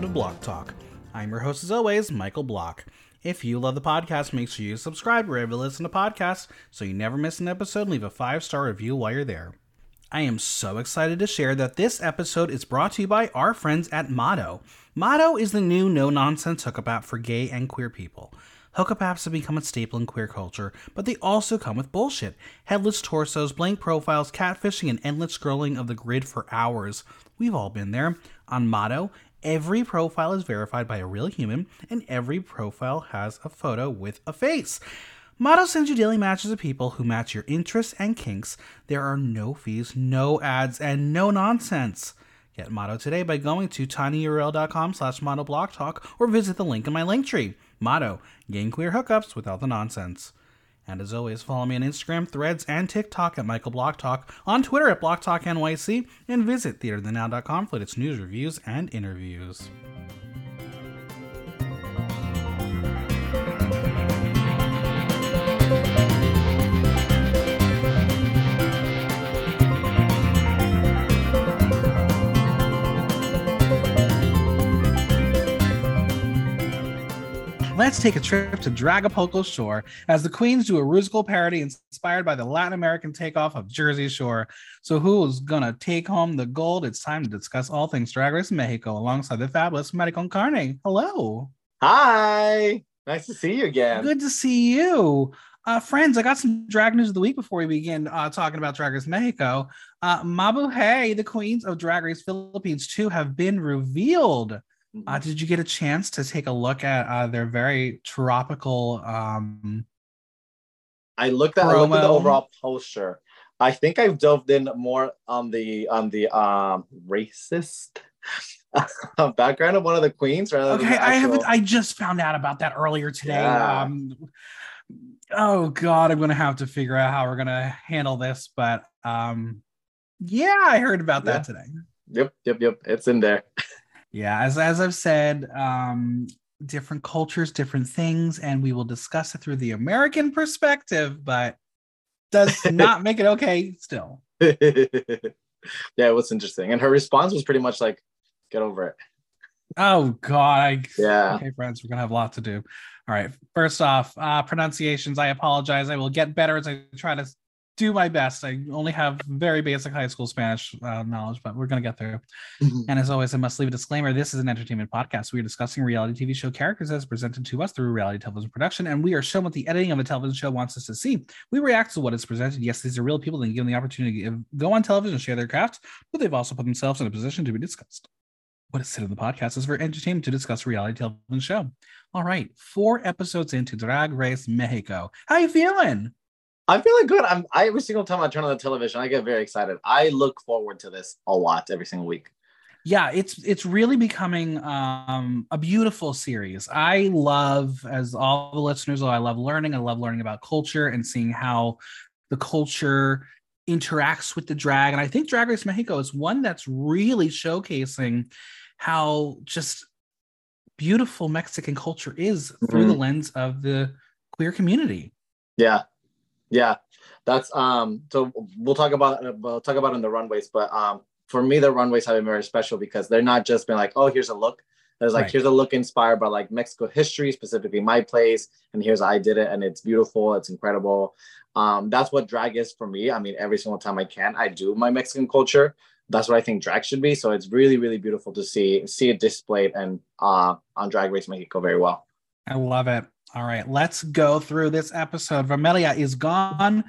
episode of Block Talk. I'm your host, as always, Michael Block. If you love the podcast, make sure you subscribe wherever you listen to podcasts so you never miss an episode leave a five star review while you're there. I am so excited to share that this episode is brought to you by our friends at Motto. Motto is the new no nonsense hookup app for gay and queer people. Hookup apps have become a staple in queer culture, but they also come with bullshit. Headless torsos, blank profiles, catfishing, and endless scrolling of the grid for hours. We've all been there. On Motto, every profile is verified by a real human, and every profile has a photo with a face. Motto sends you daily matches of people who match your interests and kinks. There are no fees, no ads, and no nonsense. Get Motto today by going to tinyurl.com slash mottoblocktalk or visit the link in my link tree. Motto, gain queer hookups without the nonsense. And as always, follow me on Instagram, Threads, and TikTok at Michael Block Talk, on Twitter at Block Talk NYC, and visit theaterinthenow.com for its news, reviews, and interviews. Let's take a trip to Dragapulco Shore as the Queens do a musical parody inspired by the Latin American takeoff of Jersey Shore. So, who's gonna take home the gold? It's time to discuss all things Drag Race Mexico alongside the fabulous Mari Con Carne. Hello. Hi. Nice to see you again. Good to see you. Uh, friends, I got some drag news of the week before we begin uh, talking about Drag Race Mexico. Uh, Mabuhay, the queens of Drag Race Philippines 2 have been revealed. Uh, Mhm. did you get a chance to take a look at uh, their very tropical? Um, I looked at, I looked at the overall poster. I think I've delved in more on the on the um racist background of one of the queens rather okay, I haven't. I just found out about that earlier today. Yeah. Um, oh God, I'm gonna have to figure out how we're gonna handle this. But um, yeah, I heard about that today. Yep, yep, yep. It's in there. Yeah, as as I've said, um, different cultures, different things, and we will discuss it through the American perspective, but does not make it okay still. yeah, it was interesting. And her response was pretty much like, get over it. Oh God. I, Yeah. Okay, friends, we're gonna have a lot to do. All right. First off, uh, pronunciations. I apologize. I will get better as I try to do my best. I only have very basic high school Spanish uh, knowledge, but we're gonna get there. And as always, I must leave a disclaimer. This is an entertainment podcast. We are discussing reality TV show characters as presented to us through reality television production, and we are shown what the editing of a television show wants us to see. We react to what is presented. Yes, these are real people, and give them the opportunity to go on television and share their craft, but they've also put themselves in a position to be discussed. What is said in the podcast is for entertainment to discuss reality television show. All right, four episodes into Drag Race Mexico. How are you feeling? I'm feeling good. I'm I, every single time I turn on the television, I get very excited. I look forward to this a lot every single week. yeah it's it's really becoming um a beautiful series i love as all the listeners know i love learning i love learning about culture and seeing how the culture interacts with the drag and i think drag race mexico is one that's really showcasing how just beautiful mexican culture is through the lens of the queer community Yeah, yeah. That's um. So we'll talk about we'll talk about in the runways, but um, for me the runways have been very special because they're not just been like, oh, here's a look. There's like Right. here's a look inspired by like Mexico history, specifically my place, and here's how I did it, and it's beautiful, it's incredible. Um, that's what drag is for me. I mean, every single time I can, I do my Mexican culture. That's what I think drag should be. So it's really, really beautiful to see see it displayed and uh on Drag Race Mexico very well. I love it. All right, let's go through this episode. Vermelia is gone.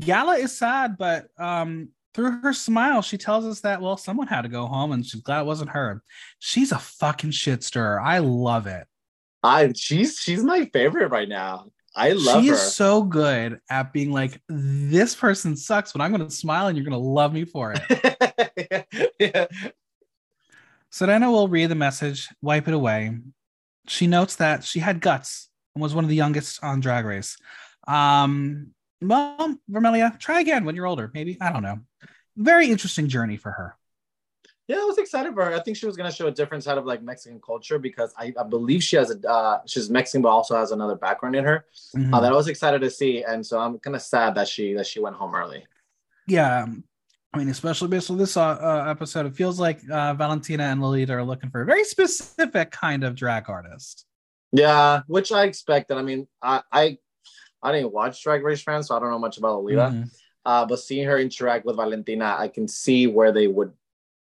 Gala is sad, but um, through her smile, she tells us that well, someone had to go home, and she's glad it wasn't her. She's a fucking shit stirrer. I love it. I she's she's my favorite right now. I love she her. is so good at being like, this person sucks, but I'm gonna smile and you're gonna love me for it. yeah. Serena will read the message, wipe it away. She notes that she had guts and was one of the youngest on Drag Race. Um, well, Vermelia, try again when you're older. Maybe I don't know. Very interesting journey for her. Yeah, I was excited for her. I think she was gonna show a different side of like Mexican culture because I, I believe she has a uh, she's Mexican but also has another background in her Mhm. uh, that I was excited to see, and so I'm kind of sad that she that she went home early. yeah. I mean, especially based on this uh, uh, episode, it feels like uh, Valentina and Lolita are looking for a very specific kind of drag artist. Yeah, which I expected. I mean, I I, I didn't watch Drag Race France, so I don't know much about Lolita. Mhm. Uh, but seeing her interact with Valentina, I can see where they would,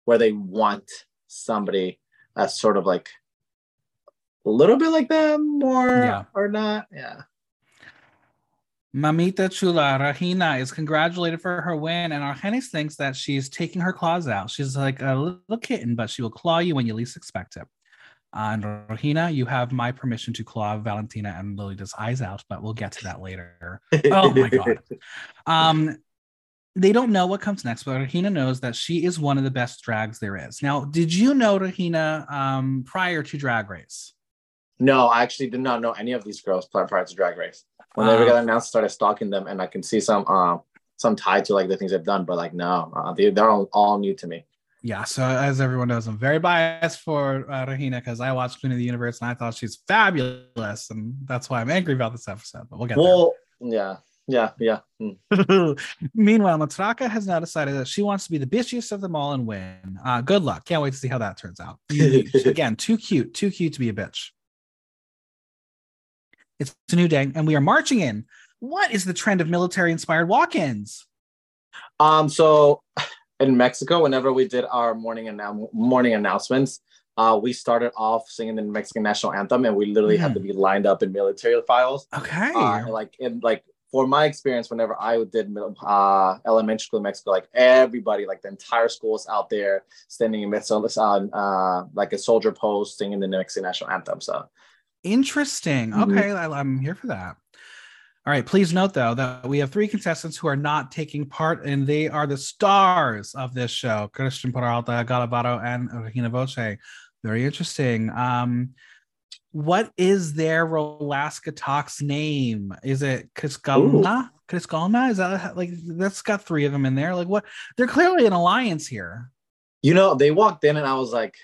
where they want somebody that's sort of like a little bit like them, or Yeah. or not. Yeah. Mamita Chula Regina is congratulated for her win, and Argennis thinks that she's taking her claws out. She's like a little kitten, but she will claw you when you least expect it. Uh, and Regina, you have my permission to claw Valentina and Lolita's eyes out, but we'll get to that later. Oh my God. Um, they don't know what comes next, but Regina knows that she is one of the best drags there is. Now, did you know Regina um, prior to Drag Race? No, I actually did not know any of these girls prior prior to Drag Race. When they got announced, started stalking them, and I can see some uh, some tied to like the things they've done, but like no, uh, they, they're all, all new to me. Yeah, so as everyone knows, I'm very biased for uh, Regina because I watched Queen of the Universe and I thought she's fabulous, and that's why I'm angry about this episode. But we'll get Well, yeah, yeah, yeah. Mm. Meanwhile, Matraka has now decided that she wants to be the bitchiest of them all and win. Uh, good luck. Can't wait to see how that turns out. Again, too cute, too cute to be a bitch. It's a new day, and we are marching in. What is the trend of military-inspired walk-ins? Um, so in Mexico, whenever we did our morning annou- morning announcements, uh, we started off singing the Mexican national anthem, and we literally had to be lined up in military files. Okay. Uh, like in like for my experience, whenever I did uh, elementary school in Mexico, like everybody, like the entire school was out there standing in Mexico, uh, uh, like a soldier post, singing the Mexican national anthem. So Interesting. Mhm. Okay, I, I'm here for that. All right. Please note though that we have three contestants who are not taking part, and they are the stars of this show: Cristian Peralta, Gala Varo, and Regina Voce. Very interesting. Um, what is their Rolaskatox name? Is it Kriskalna? Kriskalna? Is that like that's got three of them in there? Like what? They're clearly an alliance here. you know, they walked in, and I was like,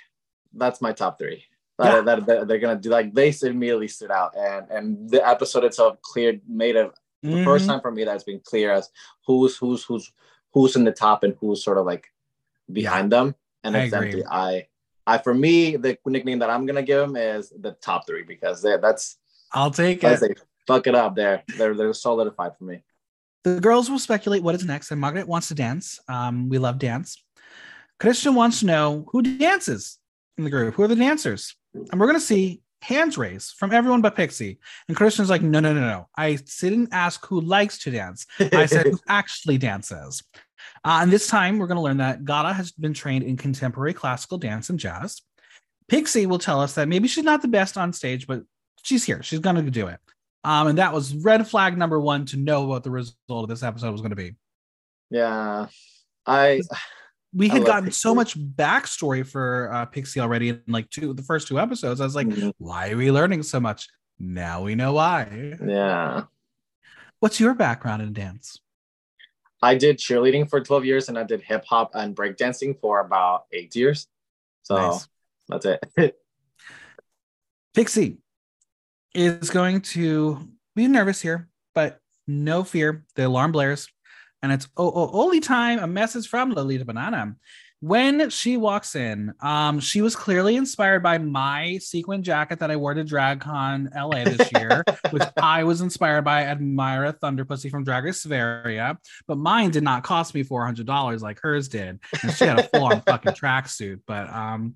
"That's my top three. Yeah. That, that, they're gonna do." Like they immediately stood out, and and the episode itself cleared made it the first Mhm. time for me that's been clear as who's who's who's who's in the top and who's sort of like behind them and I it's agree. empty i i for me the nickname that i'm gonna give them is the top three because they that's I'll take it. fuck it up there they're they're solidified for me The girls will speculate what is next, and Margaret wants to dance. Um, we love dance. Cristian wants to know who dances in the group. Who are the dancers? And we're gonna see hands raised from everyone but Pixie. And Cristian's like, no, no, no, no. I didn't ask who likes to dance. I said who actually dances. Uh, and this time we're gonna learn that Gata has been trained in contemporary classical dance and jazz. Pixie will tell us that maybe she's not the best on stage, but she's here. She's gonna do it. Um, and that was red flag number one to know what the result of this episode was going to be. yeah i We had gotten so much backstory for uh, Pixie already in like two the first two episodes. I was like, Mhm. why are we learning so much? Now we know why. yeah What's your background in dance? i did cheerleading for 12 years and i did hip-hop and breakdancing for about eight years so Nice. that's it Pixie is going to be nervous here, but no fear. The alarm blares, and it's oh, oh, only time a message from Lolita Banana. When she walks in, um, she was clearly inspired by my sequin jacket that I wore to DragCon LA this year, which I was inspired by Admira Thunderpussy from Drag Race Sverige, but mine did not cost me four hundred dollars like hers did, and she had a full on fucking tracksuit. But um,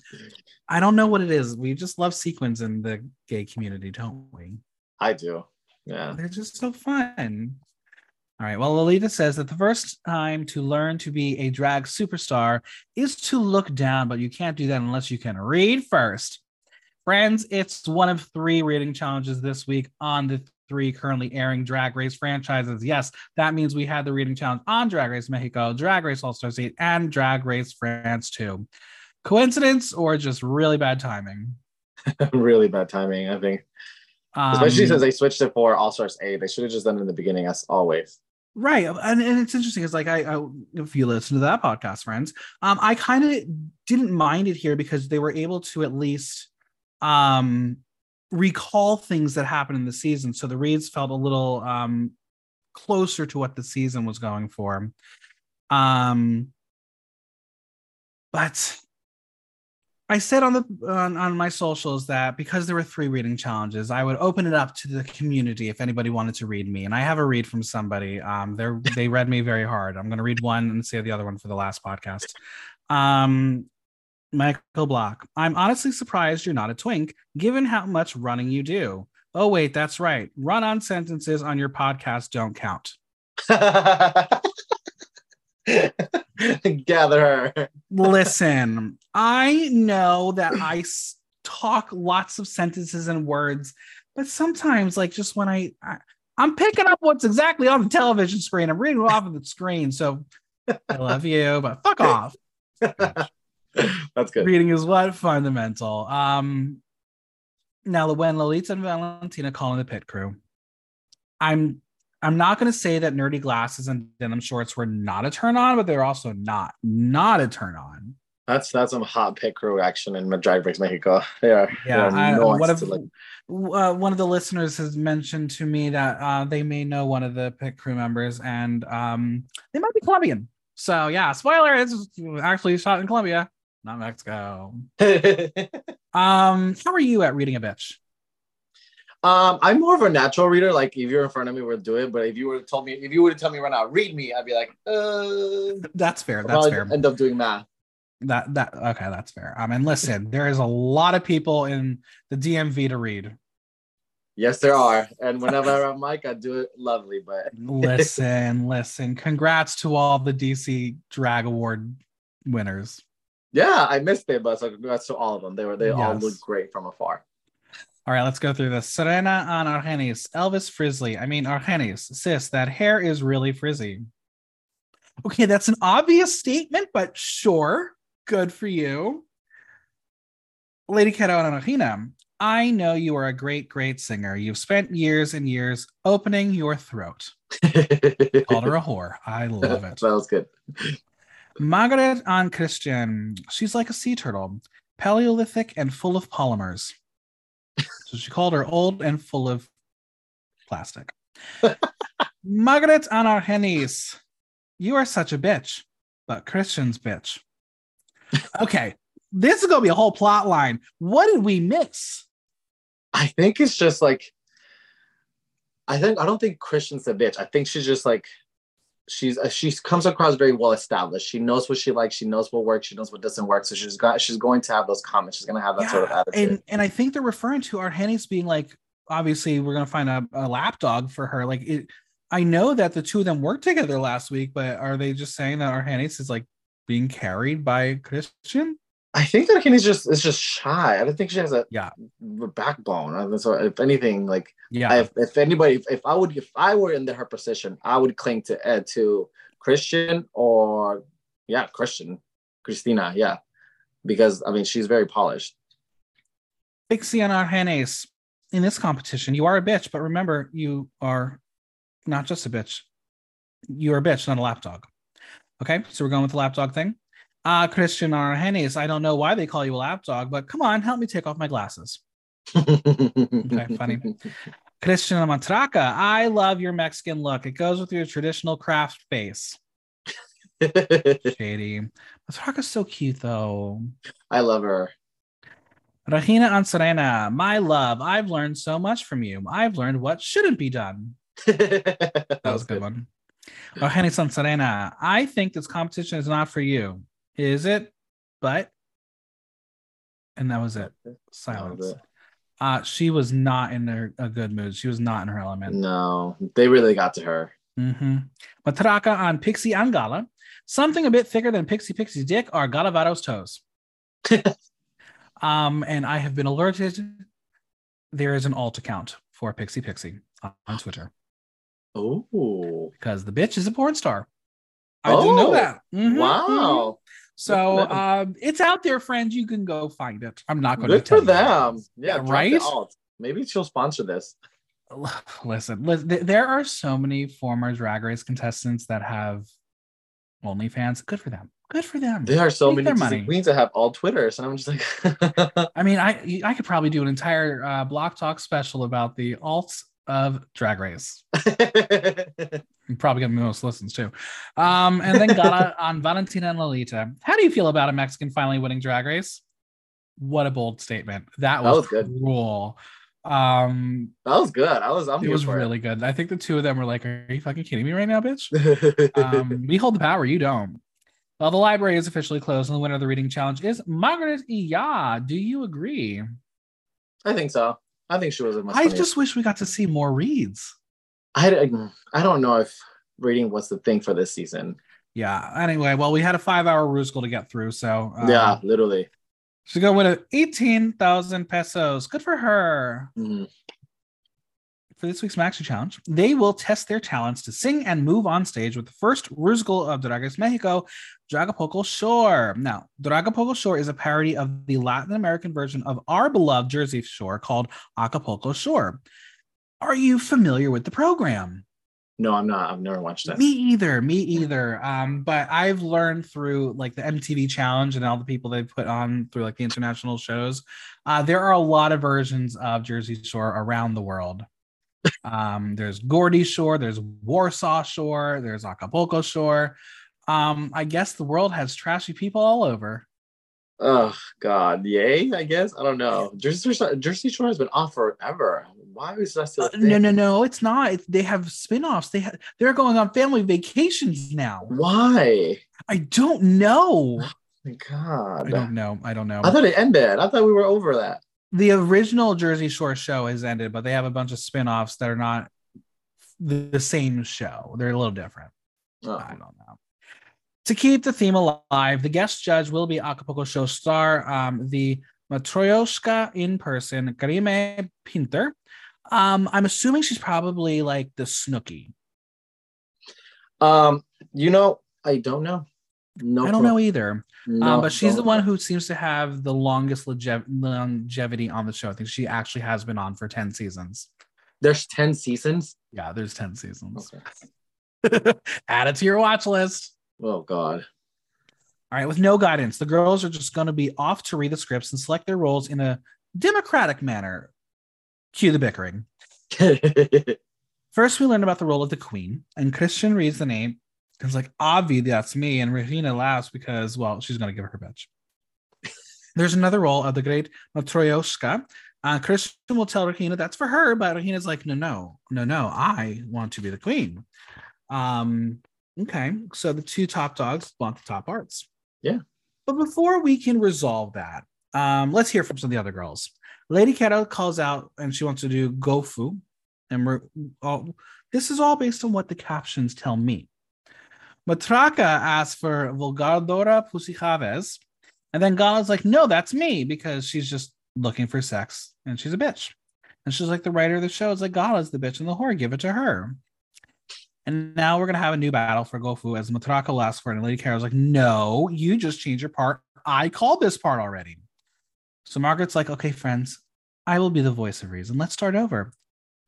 I don't know what it is. We just love sequins in the gay community, don't we? i do yeah They're just so fun. All right. Well, Lolita says that the first time to learn to be a drag superstar is to look down, but you can't do that unless you can read first. Friends, it's one of three reading challenges this week on the three currently airing Drag Race franchises. Yes, that means we had the reading challenge on Drag Race Mexico, Drag Race All Star 8, and Drag Race France 2. Coincidence or just really bad timing? really bad timing i think Um, especially since they switched it for all stars 8 they should have just done it in the beginning as always Right. And, and it's interesting. It's like I, I if you listen to that podcast, friends, um, I kind of didn't mind it here because they were able to at least um recall things that happened in the season. So the reads felt a little um closer to what the season was going for. Um But I said on the on, on my socials that because there were three reading challenges, I would open it up to the community if anybody wanted to read me. And I have a read from somebody. Um, they they read me very hard. I'm going to read one and save the other one for the last podcast. Um, Michael Block. I'm honestly surprised you're not a twink, given how much running you do. Oh wait, that's right. Run on sentences on your podcast don't count. Gather her. Listen, I know that I talk lots of sentences and words, but sometimes, like just when I, I I'm picking up what's exactly on the television screen, I'm reading off of the screen. So I love you, but fuck off. That's good. Reading is what fundamental. Um, now when Lolita and Valentina call in the pit crew, I'm I'm not going to say that nerdy glasses and denim shorts were not a turn on, but they're also not not a turn on. That's that's some hot pit crew action in Drag Race Mexico. They are. Yeah, they are I, nuanced one of uh, one of the listeners has mentioned to me that uh, they may know one of the pit crew members, and um, they might be Colombian. So yeah, spoiler: it's actually shot in Colombia, not Mexico. Um, how are you at reading a bitch? Um, I'm more of a natural reader. Like if you're in front of me, we'll do it. But if you would have told me, if you would have told me right now, read me, I'd be like, uh, That's fair. That's fair. End up doing math. That that okay, that's fair. Um, and listen, there is a lot of people in the DMV to read. Yes, there are. And whenever I'm Mike, I do it lovely. But Listen, listen. Congrats to all the DC Drag Award winners. yeah, I missed it. But so congrats to all of them. They were they all Yes. look great from afar. All right, let's go through this. Serena on Argennis. Elvis Frizzly. I mean, Argennis. Sis, that hair is really frizzy. Okay, that's an obvious statement, but sure. Good for you. Lady Kero and Argina. I know you are a great, great singer. You've spent years and years opening your throat. Called her a whore. I love it. that was good. Margaret on Cristian. She's like a sea turtle, Paleolithic and full of polymers. So she called her old and full of plastic. Margaret on Argennis. You are such a bitch, but Cristian's bitch. Okay, this is gonna be a whole plot line. What did we miss? I think it's just like I think I don't think Cristian's a bitch. I think she's just like she's uh, she comes across very well established. She knows what she likes. She knows what works. She knows what doesn't work. So she's got she's going to have those comments. She's going to have that sort of attitude. and and I think they're referring to Argennis being like, obviously, we're gonna find a, a lapdog for her. Like it, I know that the two of them worked together last week, but are they just saying that Argennis is like being carried by Cristian? I think that Kenny's just is just shy. I don't think she has a, Yeah. backbone. So if anything, like Yeah, I, if, if anybody, if, if I would, if I were in the, her position, I would cling to uh, to Cristian or yeah, Cristian, Christina, yeah, because I mean she's very polished. Pixie and Argennis. In this competition, you are a bitch, but remember, you are not just a bitch. You are a bitch, not a lapdog. Okay, so we're going with the lapdog thing. Uh, Cristian Argennis. I don't know why they call you a lapdog, but come on, help me take off my glasses. okay, funny. Cristian Matraka, I love your Mexican look. It goes with your traditional craft face. Shady. Matraka's so cute though. I love her. Regina Anserena, my love, I've learned so much from you. I've learned what shouldn't be done. that was a good one. Regina Anserena, I think this competition is not for you. Is it? But, and that was it. Silence. Uh, she was not in her, a good mood. She was not in her element. No, they really got to her. Mm-hmm. Matraka on Pixie Angala. Something a bit thicker than Pixie Pixie's dick are Gala Varo's toes. um, and I have been alerted. There is an alt account for Pixie Pixie on, on Twitter Oh, because the bitch is a porn star. I didn't know Oh, that. Mhm, mhm. wow. So Good um, it's out there, friends. You can go find it. I'm not going Good to tell for them. Yeah, right? Maybe she'll sponsor this. Listen, listen, there are so many former Drag Race contestants that have OnlyFans. Good for them. Good for them. There are so Make many money. queens that have all Twitters, and I'm just like, I mean, I I could probably do an entire uh, Block Talk special about the alts of Drag Race. Probably get the most listens too. Um, and then Gala on Valentina and Lolita. How do you feel about a Mexican finally winning Drag Race? What a bold statement. That was, That was good. cool. Um, that was good. I was. I'm it was really good. I think the two of them were like, "Are you fucking kidding me right now, bitch?" Um, we hold the power, you don't. Well, the library is officially closed, and the winner of the reading challenge is Margaret Y Ya. Do you agree? I think so. I think she was I just wish we got to see more reads. I, I don't know if reading was the thing for this season. Yeah. Anyway, well, we had a five-hour Rusical to get through, so um, yeah, literally. she's gonna win at eighteen thousand pesos. Good for her. Mhm. For this week's Maxi Challenge, they will test their talents to sing and move on stage with the first Rusical of Drag Race Mexico, Dragapulco Shore. Now, Dragapulco Shore is a parody of the Latin American version of our beloved Jersey Shore called Acapulco Shore. Are you familiar with the program? No, I'm not. I've never watched that. Me either. Me either. Um, but I've learned through like the MTV challenge and all the people they put on through like the international shows. Uh, there are a lot of versions of Jersey Shore around the world. Um, there's Geordie Shore, there's Warsaw Shore, there's Acapulco Shore. Um, I guess the world has trashy people all over. Oh God, yay! I guess I don't know. Jersey Shore, Jersey Shore has been off forever. Why is that still? Uh, no, no, no, it's not. It's, they have spin-offs. They ha- they're going on family vacations now. Why? I don't know. My God, I don't know. I don't know. I thought it ended. I thought we were over that. The original Jersey Shore show has ended, but they have a bunch of spin-offs that are not the, same show. They're a little different. Oh. I don't know. To keep the theme alive, the guest judge will be Acapulco show star, um, the Matryoshka in person, Karime Pindter. Um, I'm assuming she's probably like the Snooki. Um, you know, I don't know. No, I don't know either. No, um, but she's the one who seems to have the longest longev- longevity on the show. I think she actually has been on for 10 seasons. There's ten seasons. Yeah, there's 10 seasons. Okay. Add it to your watch list. Oh God. All right, with no guidance, the girls are just going to be off to read the scripts and select their roles in a democratic manner. Cue the bickering. First, we learn about the role of the queen, and Cristian reads the name. It's like, Avi, that's me. And Regina laughs because, well, she's going to give her bitch. There's another role of the great Matryoshka. Uh, Cristian will tell Regina that's for her, but Regina's like, no, no, no, no, I want to be the queen. Um, okay, so the two top dogs want the top arts. Yeah. But before we can resolve that, um, let's hear from some of the other girls. Lady Kero calls out and she wants to do Gofu. And we're all, this is all based on what the captions tell me. Matraka asks for Volgadora Pussy Chavez. And then Gala's like, no, that's me because she's just looking for sex and she's a bitch. And she's like, the writer of the show is like, Gala's the bitch and the whore, give it to her. And now we're going to have a new battle for Gofu as Matraka will ask for it. And Lady Carol's like, no, you just change your part. I called this part already. So Margaret's like, okay, friends, I will be the voice of reason. Let's start over.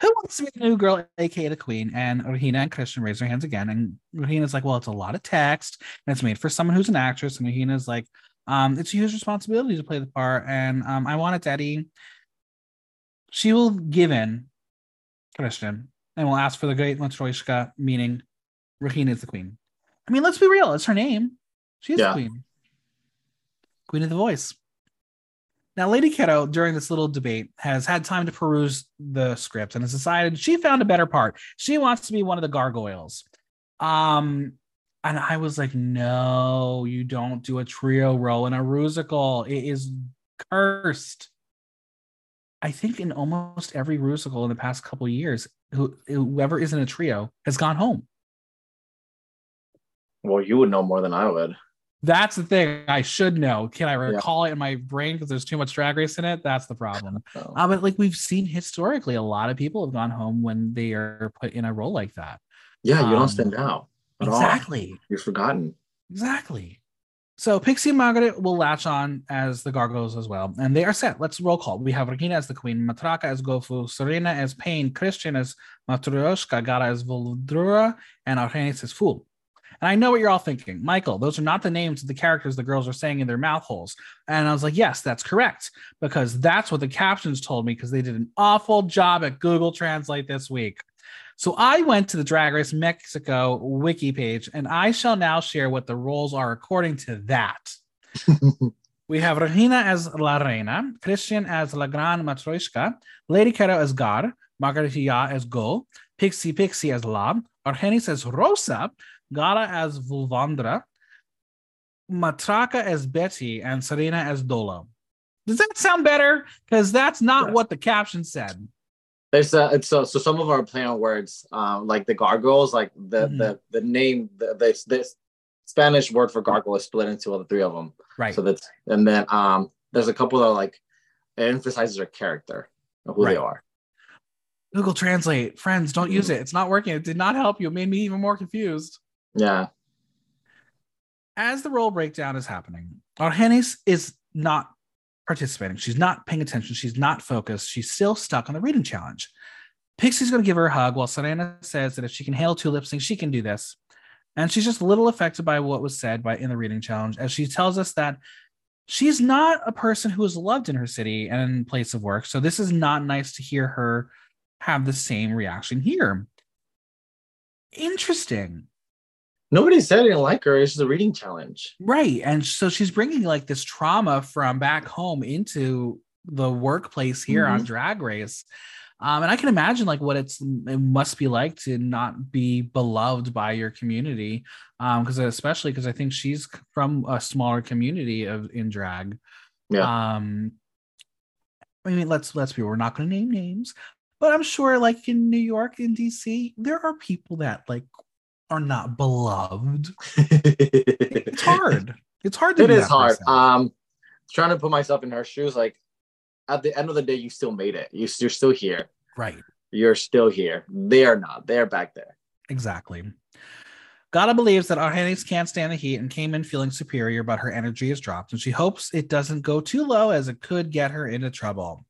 Who wants to be the new girl, aka the queen? And Regina and Cristian raise their hands again. And Regina's like, well, it's a lot of text and it's made for someone who's an actress. And Regina's like, um, it's a huge responsibility to play the part. And um, I want it, Daddy. She will give in, Cristian, and will ask for the great Matryoshka, meaning Regina is the queen. I mean, let's be real. It's her name. She is Yeah. the queen. Queen of the voice. Now, Lady Kero, during this little debate, has had time to peruse the script and has decided she found a better part. She wants to be one of the gargoyles. Um, and I was like, no, you don't do a trio role in a rusical. It is cursed. I think in almost every rusical in the past couple years, who, whoever is in a trio has gone home. Well, you would know more than I would. That's the thing I should know. Can I recall it in my brain because there's too much drag race in it? That's the problem. So, Uh, but like we've seen historically, a lot of people have gone home when they are put in a role like that. yeah, you um, don't stand out. At all. Exactly. You're forgotten. Exactly. So Pixie and Margaret will latch on as the gargoyles as well. And they are set. Let's roll call. We have Regina as the queen, Matraka as Gofu, Serena as Pain, Cristian as Matryoshka, Gala as Voldura, and Argennis as Fool. And I know what you're all thinking. Michael, those are not the names of the characters the girls are saying in their mouth holes. And I was like, yes, that's correct. Because that's what the captions told me because they did an awful job at Google Translate this week. So I went to the Drag Race Mexico wiki page and I shall now share what the roles are according to that. we have Regina as La Reina, Cristian as La Gran Matryoshka, Lady Kero as Gar, Margarita as Go, Pixie Pixie as Lab, Argennis as Rosa, Gara as Vulvandra, Matraka as Betty, and Serena as Dolo. Does that sound better? Because that's not what the caption said. There's a it's so so some of our play on words, um, like the gargoyles, like the Mhm. the the name the the, the Spanish word for gargoyle is split into all the three of them. Right. So that's and then um there's a couple that are like it emphasizes their character of who they are. Google Translate, friends, don't use it. It's not working. It did not help you. It made me even more confused. Yeah. As the role breakdown is happening, Argennis is not participating. She's not paying attention. She's not focused. She's still stuck on the reading challenge. Pixie's going to give her a hug while Serena says that if she can hail two lip syncs, she can do this. And she's just a little affected by what was said by in the reading challenge, as she tells us that she's not a person who is loved in her city and place of work. So this is not nice to hear her have the same reaction here. Interesting. Nobody said they didn't like her. It's a reading challenge. Right. And so she's bringing like this trauma from back home into the workplace here on Drag Race. Um, and I can imagine like what it's it must be like to not be beloved by your community. Um, because especially because I think she's from a smaller community of in drag. Yeah. Um I mean, let's let's be we're not gonna name names, but I'm sure like in New York, in DC, there are people that like are not beloved. It's hard. It's hard to it is hard. person. Um, trying to put myself in her shoes, like at the end of the day, you still made it. You, you're still here. right. You're still here. They are not. They're back there. Exactly. Gata believes that Argennis can't stand the heat and came in feeling superior, but her energy is dropped, and she hopes it doesn't go too low as it could get her into trouble.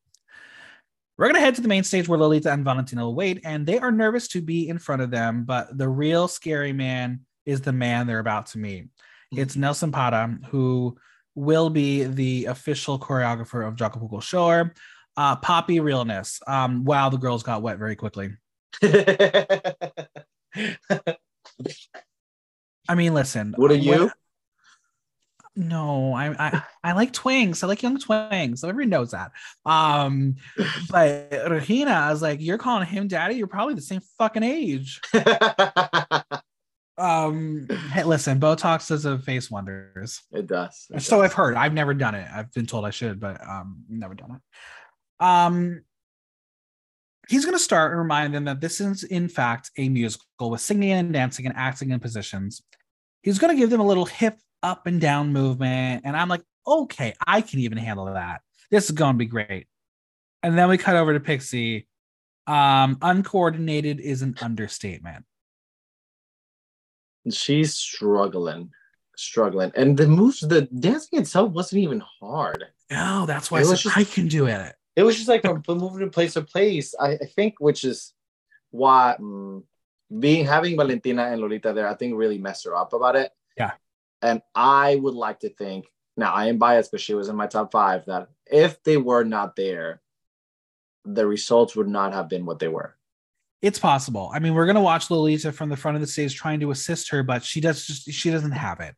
We're going to head to the main stage where Lolita and Valentina will wait, and they are nervous to be in front of them, but the real scary man is the man they're about to meet. It's Nelson Para, who will be the official choreographer of Jacopuco Shore. Uh, Poppy realness. Um, wow, the girls got wet very quickly. I mean, listen. what are you? No, I, I I like twinks. I like young twinks. So everybody knows that. Um, but Regina, I was like, you're calling him daddy. You're probably the same fucking age. Um, hey, listen, Botox does a face wonders. it does. It So does. I've heard. I've never done it. I've been told I should, but um, never done it. Um, he's going to start and remind them that this is in fact a musical with singing and dancing and acting in positions. He's going to give them a little hip up and down movement, and I'm like, okay, I can even handle that. This is going to be great. And then we cut over to Pixie. Um, uncoordinated is an understatement. She's struggling, struggling, and the moves, the dancing itself wasn't even hard. Oh, that's why I said just- I can do it. It was just like from moving to place to place. I, I think, which is why mm, being having Valentina and Lolita there, I think really messed her up about it. Yeah. And I would like to think now I am biased, but she was in my top five. That if they were not there, the results would not have been what they were. It's possible. I mean, we're gonna watch Lolita from the front of the stage trying to assist her, but she does just she doesn't have it.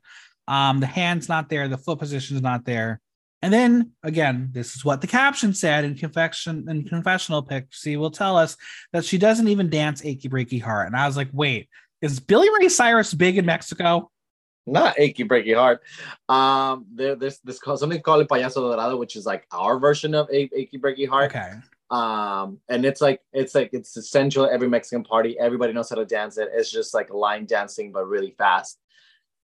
Um, the hand's not there, the foot position's not there. And then again, this is what the caption said in confession and confessional Pixie will tell us that she doesn't even dance achy breaky heart. And I was like, wait, is Billy Ray Cyrus big in Mexico? Not achy breaky heart. Um, there, there's this called something called El Payaso de Rodeo, which is like our version of a- achy breaky heart. Okay. um and it's like it's like it's essential every mexican party everybody knows how to dance it it's just like line dancing but really fast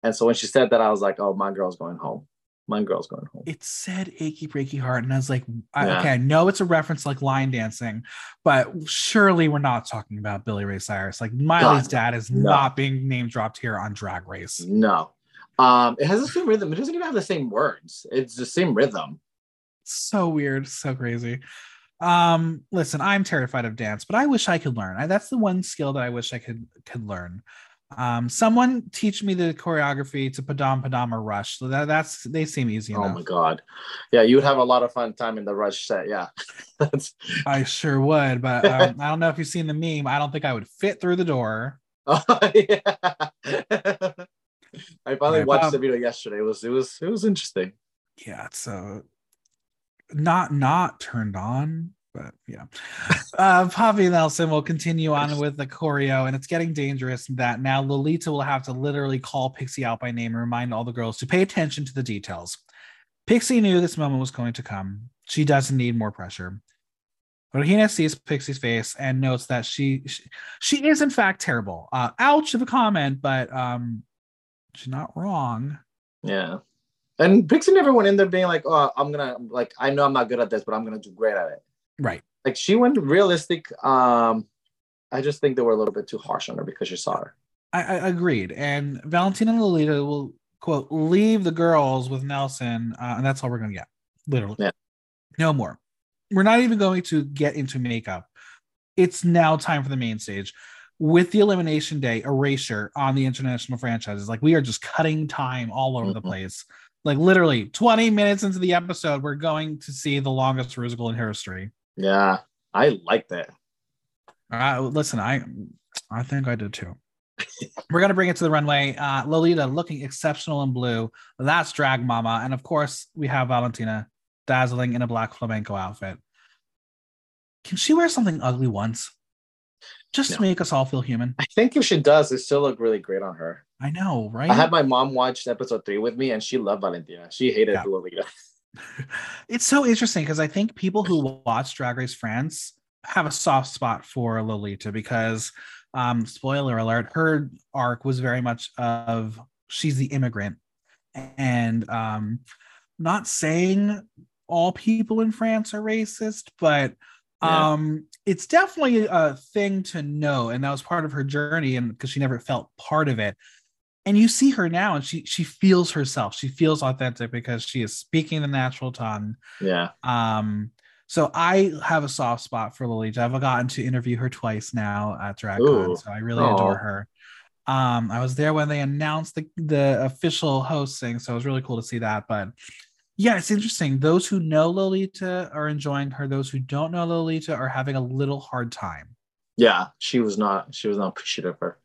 and so when she said that i was like oh my girl's going home my girl's going home It said achy breaky heart, and I was like, I, Yeah. okay, I know it's a reference like line dancing, but surely we're not talking about Billy Ray Cyrus. Like Miley's God, dad is no. not being name dropped here on Drag Race. no um it has the same rhythm it doesn't even have the same words it's the same rhythm So weird, so crazy. Um, listen, I'm terrified of dance, but I wish I could learn. I, that's the one skill that I wish I could could learn. Um, someone teach me the choreography to Padam Padam or Rush. So that, that's they seem easy Oh enough. my god. Yeah, you would have a lot of fun time in the rush set. Yeah. That's I sure would, but um, I don't know if you've seen the meme. I don't think I would fit through the door. oh, yeah. I finally Right, watched um, the video yesterday. It was it was it was interesting. Yeah, it's uh, not not turned on, but yeah. Uh, Poppy Nelson will continue on with the choreo, and it's getting dangerous that now Lolita will have to literally call Pixie out by name and remind all the girls to pay attention to the details. Pixie knew this moment was going to come. She doesn't need more pressure. Regina sees Pixie's face and notes that she, she she is in fact terrible. Uh, ouch of a comment, but um, she's not wrong. Yeah. And Pixie never went in there being like, oh, I'm gonna like I know I'm not good at this, but I'm gonna do great at it. Right. Like she went realistic. Um, I just think they were a little bit too harsh on her because she saw her. I, I agreed. And Valentina and Lolita will quote leave the girls with Nelson, uh, and that's all we're gonna get. Literally, Yeah. no more. We're not even going to get into makeup. It's now time for the main stage. With the elimination day erasure on the international franchises, like we are just cutting time all over the Mhm. place. Like literally 20 minutes into the episode, we're going to see the longest musical in history. Yeah, I like that. Uh, listen, I I think I did too. We're gonna bring it to the runway. Uh, Lolita looking exceptional in blue. That's Drag Mama, and of course we have Valentina dazzling in a black flamenco outfit. Can she wear something ugly once, just to make us all feel human? I think if she does, it still look really great on her. I know, right? I had my mom watch episode three with me, and she loved Valentina. She hated Yeah. Lolita. it's so interesting because I think people who watch Drag Race France have a soft spot for Lolita because, um, spoiler alert, her arc was very much of she's the immigrant, and um, not saying all people in France are racist, but Yeah. um, it's definitely a thing to know, and that was part of her journey, and because she never felt part of it and you see her now and she she feels herself she feels authentic because she is speaking the natural tongue Yeah. um so i have a soft spot for lolita i've gotten to interview her twice now at dragcon Ooh. so i really Aw. adore her um i was there when they announced the the official hosting so it was really cool to see that but yeah it's interesting those who know lolita are enjoying her those who don't know lolita are having a little hard time Yeah. She was not. She was not appreciative of her.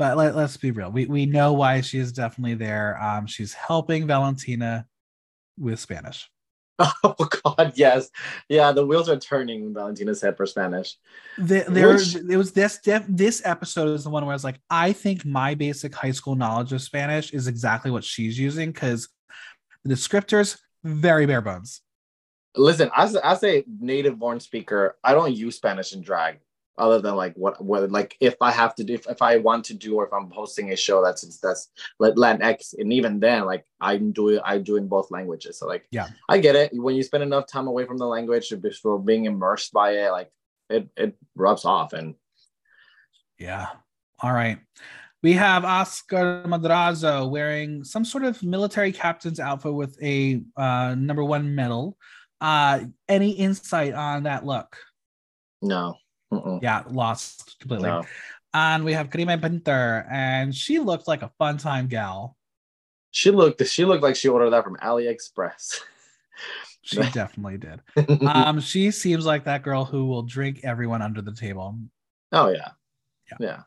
But let, let's be real. We, we know why she is definitely there. Um she's helping valentina with spanish. Oh God, yes. Yeah, the wheels are turning in Valentina's head for Spanish. the, there Which- it was this def, this episode is the one where i was like i think my basic high school knowledge of spanish is exactly what she's using because the descriptors very bare bones. Listen, as as a native born speaker, I don't use Spanish in drag other than like what what like if I have to do if, if I want to do or if I'm hosting a show that's that's like Latinx and even then like I'm doing I do in both languages. So like Yeah. I get it. When you spend enough time away from the language before being immersed by it, like it it rubs off and Yeah. All right. We have Oscar Madrazo wearing some sort of military captain's outfit with a uh, number one medal. Uh, any insight on that look? no. Mm-mm. Yeah, lost completely. No. And we have Karime Pindter, and she looked like a fun time gal. She looked she looked like she ordered that from AliExpress. She definitely did. Um, she seems like that girl who will drink everyone under the table. oh yeah. Yeah. Yeah.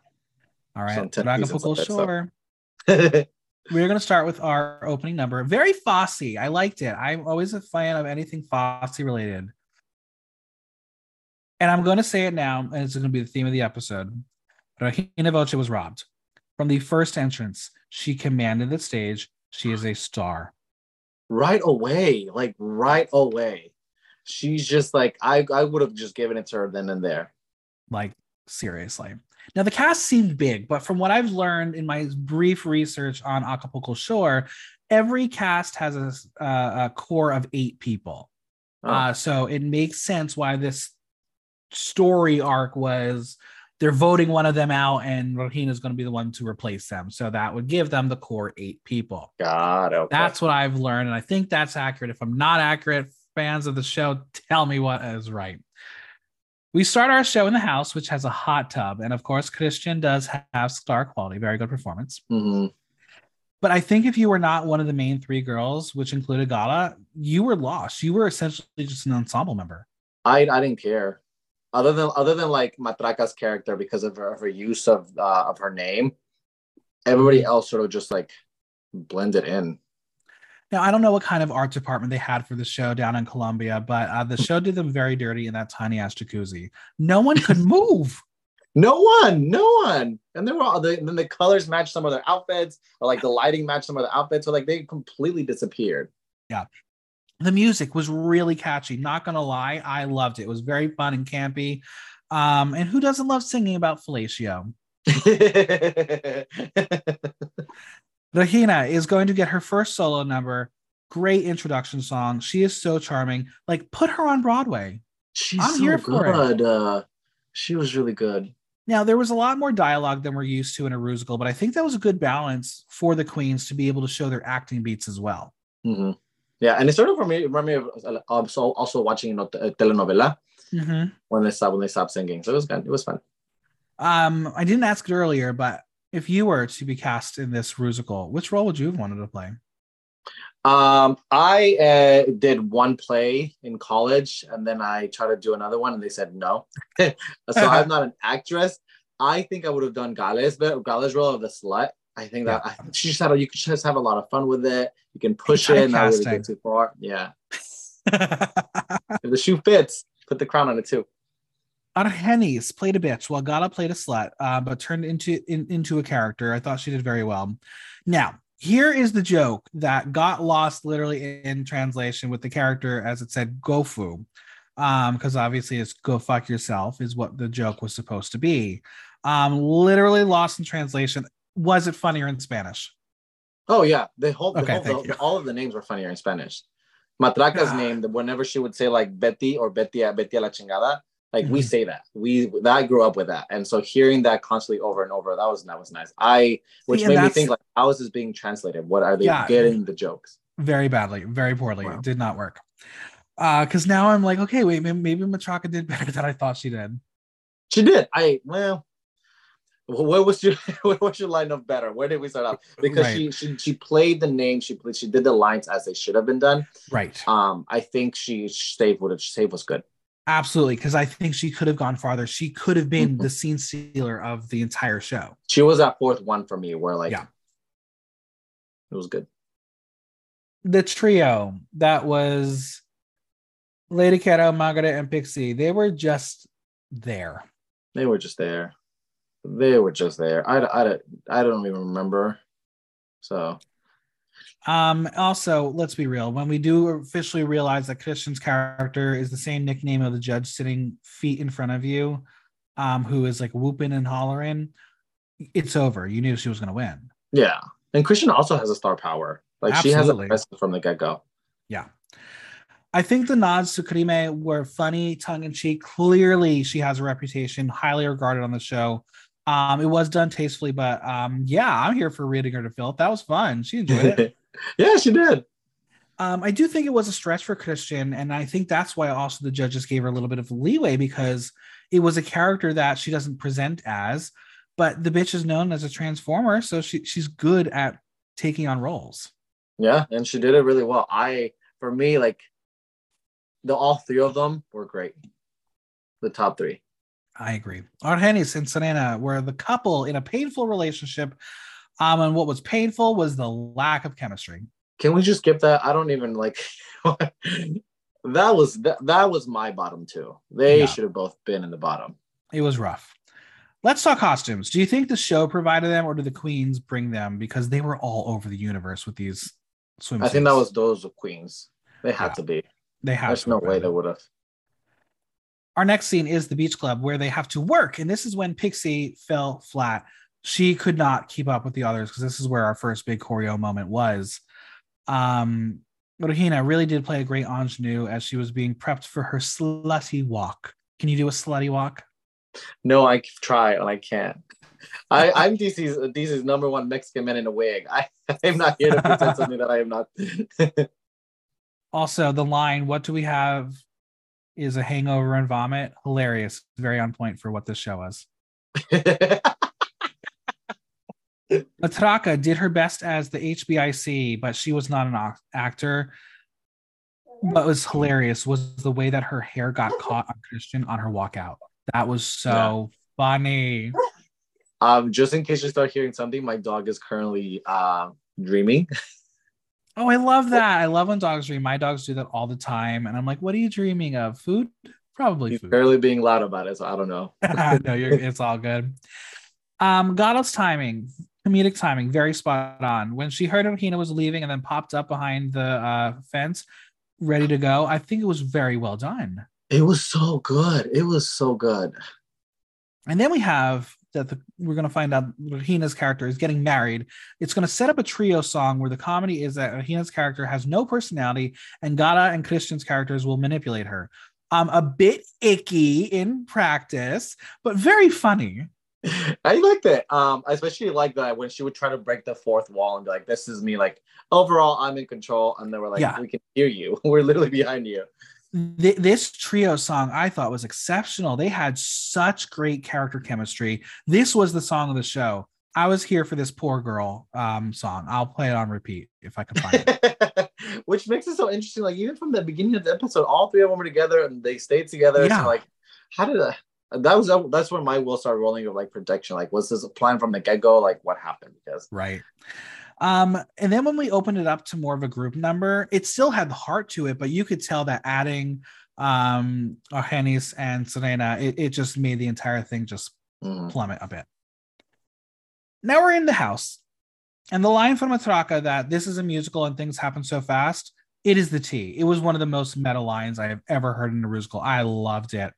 All right, Some 10 Dragon pieces of Pukul that stuff. Shore. We're gonna start with our opening number. Very Fosse. I liked it. I'm always a fan of anything Fosse related. And I'm going to say it now, and it's going to be the theme of the episode. Regina Voce was robbed. From the first entrance, she commanded the stage. She is a star. right away, like right away. She's just like I I would have just given it to her then and there. Like, seriously. Now, the cast seemed big, but from what I've learned in my brief research on Acapulco Shore, every cast has a, uh, a core of eight people. Oh, Uh, so it makes sense why this story arc was they're voting one of them out, and Regina's going to be the one to replace them. So that would give them the core eight people. God, okay. That's what I've learned, and I think that's accurate. If I'm not accurate, fans of the show, tell me what is right. We start our show in the house, which has a hot tub. And of course, Cristian does have star quality, very good performance. hmm But I think if you were not one of the main three girls, which included Gala, you were lost. You were essentially just an ensemble member. I I didn't care, other than other than like Matraka's character because of her, of her use of uh, of her name. Everybody else sort of just like blended in. Now, I don't know what kind of art department they had for the show down in Colombia, but uh, the show did them very dirty in that tiny ass jacuzzi. No one could move. No one, no one, and they were all. The, then the colors matched some of their outfits, or like the lighting matched some of the outfits, so like they completely disappeared. The music was really catchy. Not gonna lie, I loved it. It was very fun and campy. Um, and who doesn't love singing about fellatio? Regina is going to get her first solo number. Great introduction song. She is so charming. Like, put her on Broadway. She's I'm so here for it. good. Uh, she was really good. Now, there was a lot more dialogue than we're used to in a musical, but I think that was a good balance for the queens to be able to show their acting beats as well. hmm Yeah, and it sort of reminded me of also also watching you know, telenovela when they stopped when they stopped singing. So it was good. It was fun. Um, I didn't ask it earlier, but if you were to be cast in this musical, which role would you have wanted to play? Um, I uh, did one play in college, and then I tried to do another one, and they said no. so I'm not an actress. I think I would have done Gala's, but Gala's role of the slut. I think that I, she just had a, you could just have a lot of fun with it. You can push it, not really get too far. Yeah, if the shoe fits, put the crown on it too. Argennis played a bitch while Gala played a slut, uh, but turned into in, into a character. I thought she did very well. Now, here is the joke that got lost literally in translation with the character as it said "gofu," um, because obviously it's "go fuck yourself" is what the joke was supposed to be. Um, literally lost in translation. Was it funnier in Spanish? Oh yeah, the whole, the Okay, whole the- all of the names were funnier in Spanish. Matraka's Ah. name, whenever she would say like Betty or Betty Betty la chingada, like we Mhm. say that. We that I grew up with that, and so hearing that constantly over and over, that was that was nice. I which made me think like, how is this being translated? What are they Yeah. getting the jokes? very badly, very poorly. Wow. It did not work. Uh, because now I'm like, okay, wait, maybe, maybe Matraka did better than I thought she did. She did. I well. Where was your where was your line of better? Where did we start off? Because Right. she, she she played the name, she played, she did the lines as they should have been done. Right. Um, I think she save would have save was good. Absolutely, because I think she could have gone farther. She could have been the scene stealer of the entire show. she was that fourth one for me where like Yeah. it was good The trio that was Lady Kero, Margaret, and Pixie, they were just there. they were just there they were just there i i, don't- I don't even remember so Um, also, let's be real. When we do officially realize that Cristian's character is the same nickname of the judge sitting feet in front of you, um, who is like whooping and hollering, it's over. You knew she was gonna win. yeah and cristian also has a star power like she has a Absolutely. from the get-go Yeah. I think the nods to Karime were funny, tongue in cheek. Clearly, she has a reputation, highly regarded on the show. Um, it was done tastefully, but um, yeah, I'm here for reading her to filth. That was fun. She enjoyed it. yeah she did um, I do think it was a stretch for Cristian, and I think that's why also the judges gave her a little bit of leeway because it was a character that she doesn't present as, but the bitch is known as a transformer, so she she's good at taking on roles. yeah and she did it really well i for me like the all three of them were great the top three I agree. Argennis and Serena were the couple in a painful relationship. Um, and what was painful was the lack of chemistry. can we just skip that i don't even like that was that, that was my bottom two they Yeah. should have both been in the bottom It was rough. Let's talk costumes. Do you think the show provided them or did the queens bring them? Because they were all over the universe with these swimsuits. i think that was those of queens they had Yeah. to be they have there's no way they would have Our next scene is the beach club where they have to work. And this is when Pixie fell flat. She could not keep up with the others because this is where our first big choreo moment was. Um, Regina really did play a great ingenue as she was being prepped for her slutty walk. Can you do a slutty walk? No, I try and I can't. I, I'm DC's DC's number one Mexican man in a wig. I I'm not here to pretend something that I am not. Also, the line, what do we have is a hangover and vomit. Hilarious. Very on point for what this show is. Matraka did her best as the HBIC, but she was not an ac- actor. What was hilarious was the way that her hair got caught on Cristian on her walkout. That was so funny. um, just in case you start hearing something, my dog is currently uh, dreaming. Oh, I love that. I love when dogs dream. My dogs do that all the time. And I'm like, what are you dreaming of? Food? Probably food. barely being loud about it, so I don't know. no, you're it's all good. Um, Goddard's timing, comedic timing, very spot on. When she heard Hina was leaving and then popped up behind the uh, fence, ready to go, I think it was very well done. It was so good. It was so good. And then we have that the, we're going to find out Hina's character is getting married. It's going to set up a trio song where the comedy is that Hina's character has no personality and Gala and Cristian's characters will manipulate her. Um, a bit icky in practice, but very funny. I liked it. Um, I especially like that when she would try to break the fourth wall and be like, "This is me." Like overall, I'm in control, and they were like, Yeah. "We can hear you. We're literally behind you." Th- this trio song I thought was exceptional. They had such great character chemistry. This was the song of the show. I was here for this poor girl um, song. I'll play it on repeat if I can find it. Which makes it so interesting. Like even from the beginning of the episode, all three of them were together and they stayed together. Yeah. So like, how did I? That was that's when my wheel started rolling of like protection. Like, was this a plan from the get go? Like, what happened? Because Right. Um, and then when we opened it up to more of a group number, it still had heart to it, but you could tell that adding um Argennis and Serena, it, it just made the entire thing just mm, plummet a bit. Now we're in the house. And the line from Matraka that this is a musical and things happen so fast, it is the T. It was one of the most meta lines I have ever heard in a musical. I loved it.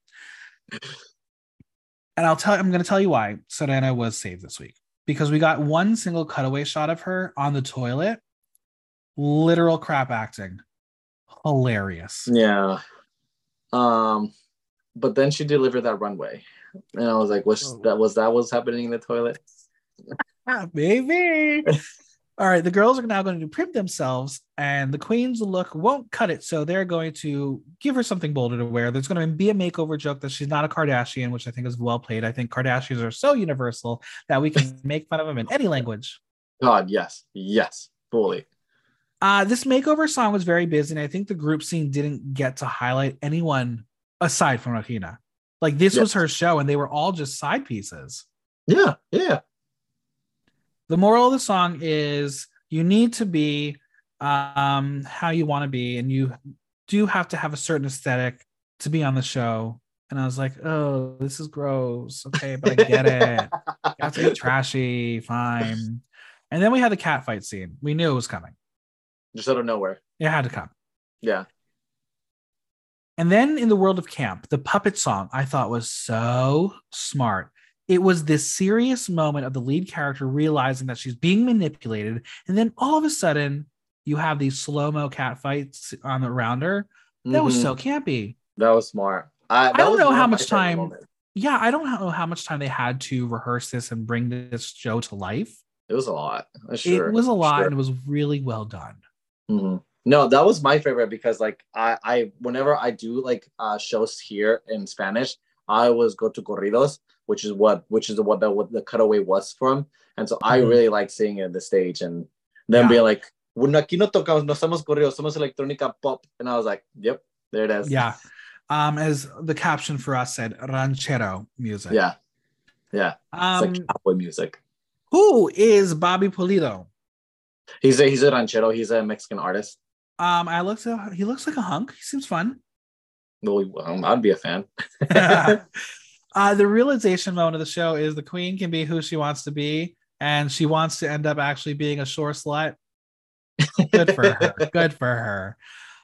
And I'll tell I'm going to tell you why Serena was saved this week because we got one single cutaway shot of her on the toilet. Literal crap acting. Hilarious. yeah. Um, but then she delivered that runway, and I was like, "Was Oh. that was that what's happening in the toilet?" Baby. All right, the girls are now going to primp themselves, and the queen's look won't cut it. So they're going to give her something bolder to wear. There's going to be a makeover joke that she's not a Kardashian, which I think is well played. I think Kardashians are so universal that we can make fun of them in any language. God, yes, yes, fully. Uh, this makeover song was very busy, and I think the group scene didn't get to highlight anyone aside from Regina. Like this was her show, and they were all just side pieces. Yeah, yeah. The moral of the song is you need to be um how you want to be and you do have to have a certain aesthetic to be on the show. And i was like oh this is gross. Okay but i get it. You have to be trashy fine. And then we had the cat fight scene. We knew it was coming. Just out of nowhere. it had to come. Yeah. And then in the world of camp, the puppet song I thought was so smart. It was this serious moment of the lead character realizing that she's being manipulated. And then all of a sudden, you have these slow mo cat fights on around her. That was Mhm. so campy. That was smart. I, that don't know how much time- moments. Yeah, I don't know how much time they had to rehearse this and bring this show to life. It was a lot. Sure, it was a lot sure. and it was really well done. Mhm. No, that was my favorite because like I, I whenever I do like uh shows here in Spanish, I always go to corridos, which is what which is what the what the cutaway was from, and so I Mhm. really like seeing it on the stage and then Yeah. being like, bueno, aquí no tocamos, no somos corridos, somos electrónica pop, and I was like, yep, there it is. Yeah. Um, as the caption for us said, ranchero music. yeah, yeah. It's Um, like cowboy music. who is Bobby Pulido? He's a he's a ranchero. He's a Mexican artist. Um, I looked at he looks like a hunk. He seems fun. Well, um, I'd be a fan. uh, the realization moment of the show is the queen can be who she wants to be, and she wants to end up actually being a shore slut. Good for her. Good for her.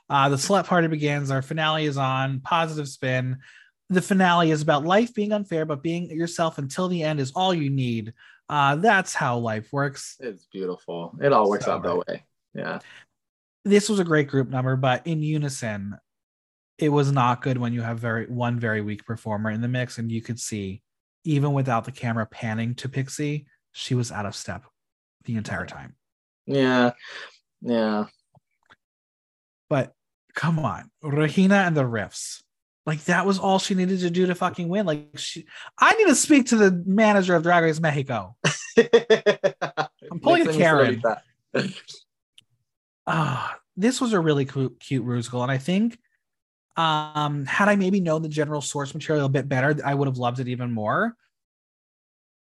Uh, the slut party begins. Our finale is on. Positive spin. The finale is about life being unfair, but being yourself until the end is all you need. Uh, that's how life works. It's beautiful. It all works So out that way. Yeah. this was a great group number, but in unison, it was not good when you have very one very weak performer in the mix, and you could see, even without the camera panning to Pixie, she was out of step the entire time. Yeah. Yeah. But come on, Regina and the riffs. Like that was all she needed to do to fucking win. Like she, I need to speak to the manager of Drag Race Mexico. I'm pulling a Karen. Ah, this was a really cute, cute Rusical, and I think um had I maybe known the general source material a bit better, I would have loved it even more.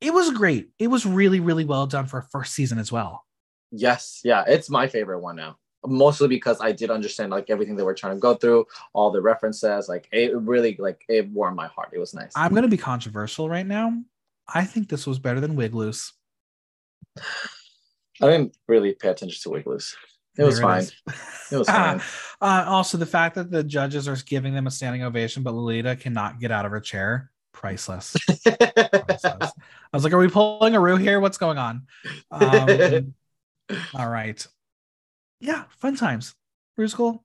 It was great. It was really, really well done for a first season as well. Yes, yeah, it's my favorite one now. Mostly because I did understand like everything that we're trying to go through, all the references, like it really like it warmed my heart. It was nice. I'm gonna be controversial right now. I think this was better than Wig Loose. I didn't really pay attention to Wig Loose. It was fine. It was fine. uh, also, the fact that the judges are giving them a standing ovation, but Lolita cannot get out of her chair, priceless. priceless. I was like, "Are we pulling a Rue here? What's going on?" Um, all right. Yeah, fun times. Rue School,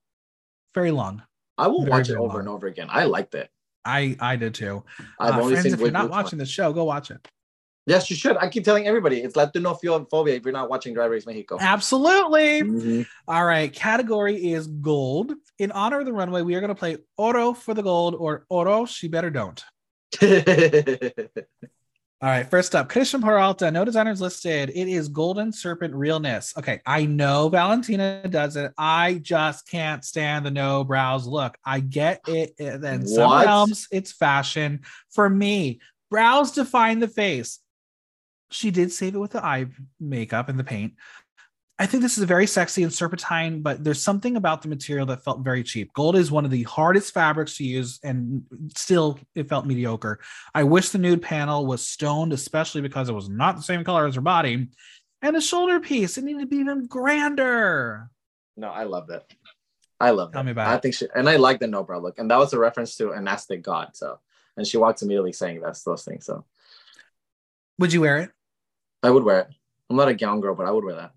very long. I will very, watch it over long. and over again. I liked it. I I did too. I've uh, only friends, seen if you're not watching the show, go watch it. Yes, you should. I keep telling everybody it's Latinophobia if you're not watching Drag Race Mexico. Absolutely. Mm-hmm. All right. Category is gold. In honor of the runway, we are going to play Oro for the gold or Oro, she better don't. All right, first up, Cristian Peralta, no designers listed. It is Golden Serpent Realness. Okay, I know Valentina does it. I just can't stand the no brows look. I get it. Then some realms, it's fashion. For me, brows define the face she did save it with the eye makeup and the paint. I think this is a very sexy and serpentine, but there's something about the material that felt very cheap. Gold is one of the hardest fabrics to use, and still it felt mediocre. I wish the nude panel was stoned, especially because it was not the same color as her body. And the shoulder piece, it needed to be even grander. No, I love it. I love Tell me about I it. think she and I like the no brow look, and that was a reference to an Aztec god. So, and she walks immediately saying that's those things. So, would you wear it? I would wear it. I'm not a gown girl, but I would wear that.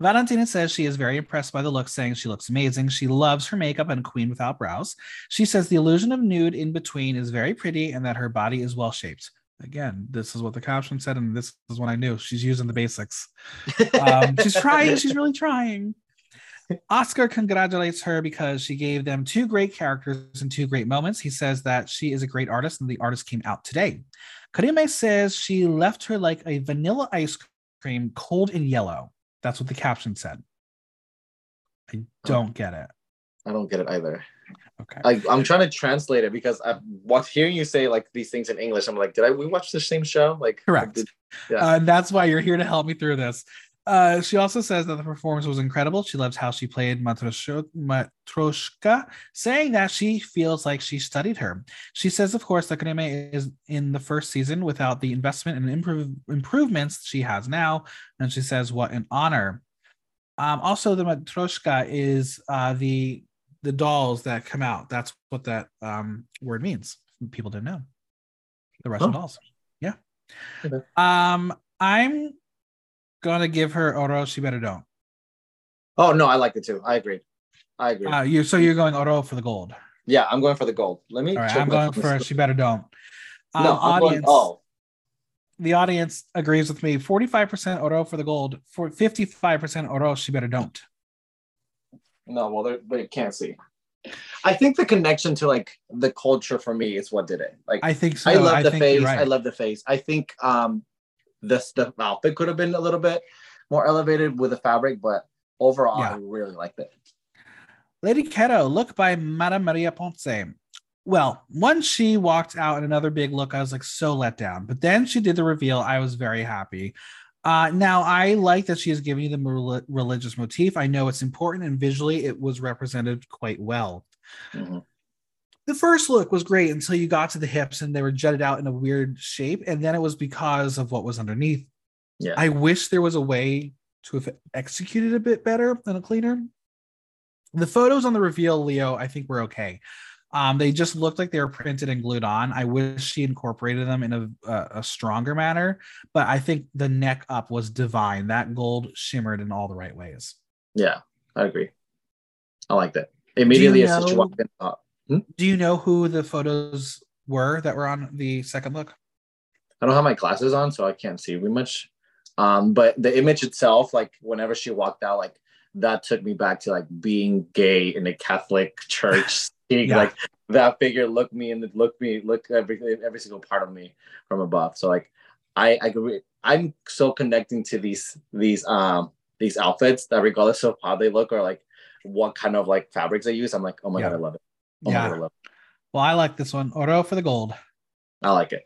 Valentina says she is very impressed by the look, saying she looks amazing. She loves her makeup and queen without brows. She says the illusion of nude in between is very pretty and that her body is well shaped. Again, this is what the caption said, and this is what I knew. She's using the basics. Um, she's trying. She's really trying. Oscar congratulates her because she gave them two great characters and two great moments. He says that she is a great artist and the artist came out today. Karime says she left her like a vanilla ice cream, cold and yellow. That's what the caption said. I don't get it. I don't get it either. Okay. I, I'm trying to translate it because I'm watch, hearing you say like these things in English. I'm like, did I we watch the same show? Like, correct. Did, yeah. Uh, and that's why you're here to help me through this. Uh, she also says that the performance was incredible. She loves how she played Matroshka, saying that she feels like she studied her. She says, of course, that Karime is in the first season without the investment and improve, improvements she has now. And she says, what an honor. Um, also, the Matroshka is uh, the the dolls that come out. That's what that um, word means. People didn't know. The Russian oh. dolls. Yeah. Okay. Um, I'm gonna give her Oro, she better don't. Oh no, I like it too. I agree. I agree. Uh, you so you're going Oro for the gold. Yeah, I'm going for the gold. Let me. All right, I'm going for she better don't. Um, no, I'm audience, going, oh. The audience agrees with me. 45% Oro for the gold. For 55% Oro, she better don't. No, well, they can't see. I think the connection to like the culture for me is what did it. Like I think so. I love I the face. Right. I love the face. I think um this the outfit could have been a little bit more elevated with the fabric, but overall, yeah. I really liked it. Lady Kero, look by Madame Maria Ponce. Well, once she walked out in another big look, I was like so let down. But then she did the reveal. I was very happy. Uh, now, I like that she is giving you the religious motif. I know it's important, and visually, it was represented quite well. Mm-hmm. The first look was great until you got to the hips and they were jutted out in a weird shape. And then it was because of what was underneath. Yeah. I wish there was a way to have executed a bit better and a cleaner. The photos on the reveal, Leo, I think were okay. Um, they just looked like they were printed and glued on. I wish she incorporated them in a, a, a, stronger manner, but I think the neck up was divine. That gold shimmered in all the right ways. Yeah, I agree. I like that. Immediately as know, she walked in, uh, hmm? do you know who the photos were that were on the second look? I don't have my glasses on, so I can't see very much. Um, but the image itself, like whenever she walked out, like that took me back to like being gay in a Catholic church. yeah. Like that figure look me and look me look every every single part of me from above. So like I I I'm so connecting to these these um these outfits that regardless of how they look or like what kind of like fabrics they use, I'm like, oh my Yeah. god, I love it. Yeah. my god, I love it. Well, I like this one. Oro for the gold. I like it.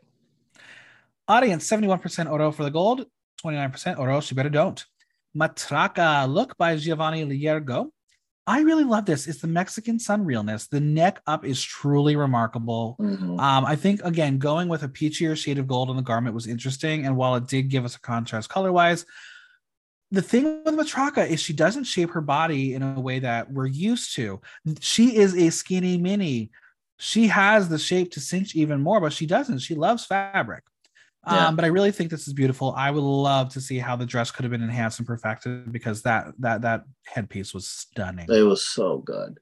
Audience 71% Oro for the gold, 29% Oro, she better don't. Matraka look by Giovanni Liergo. I really love this. It's the Mexican sun realness. The neck up is truly remarkable. Mhm. Um, I think again, going with a peachier shade of gold on the garment was interesting. And while it did give us a contrast color wise, the thing with Matraka is she doesn't shape her body in a way that we're used to. She is a skinny mini. She has the shape to cinch even more, but she doesn't. She loves fabric. Yeah. Um, but I really think this is beautiful. I would love to see how the dress could have been enhanced and perfected because that that that headpiece was stunning. It was so good.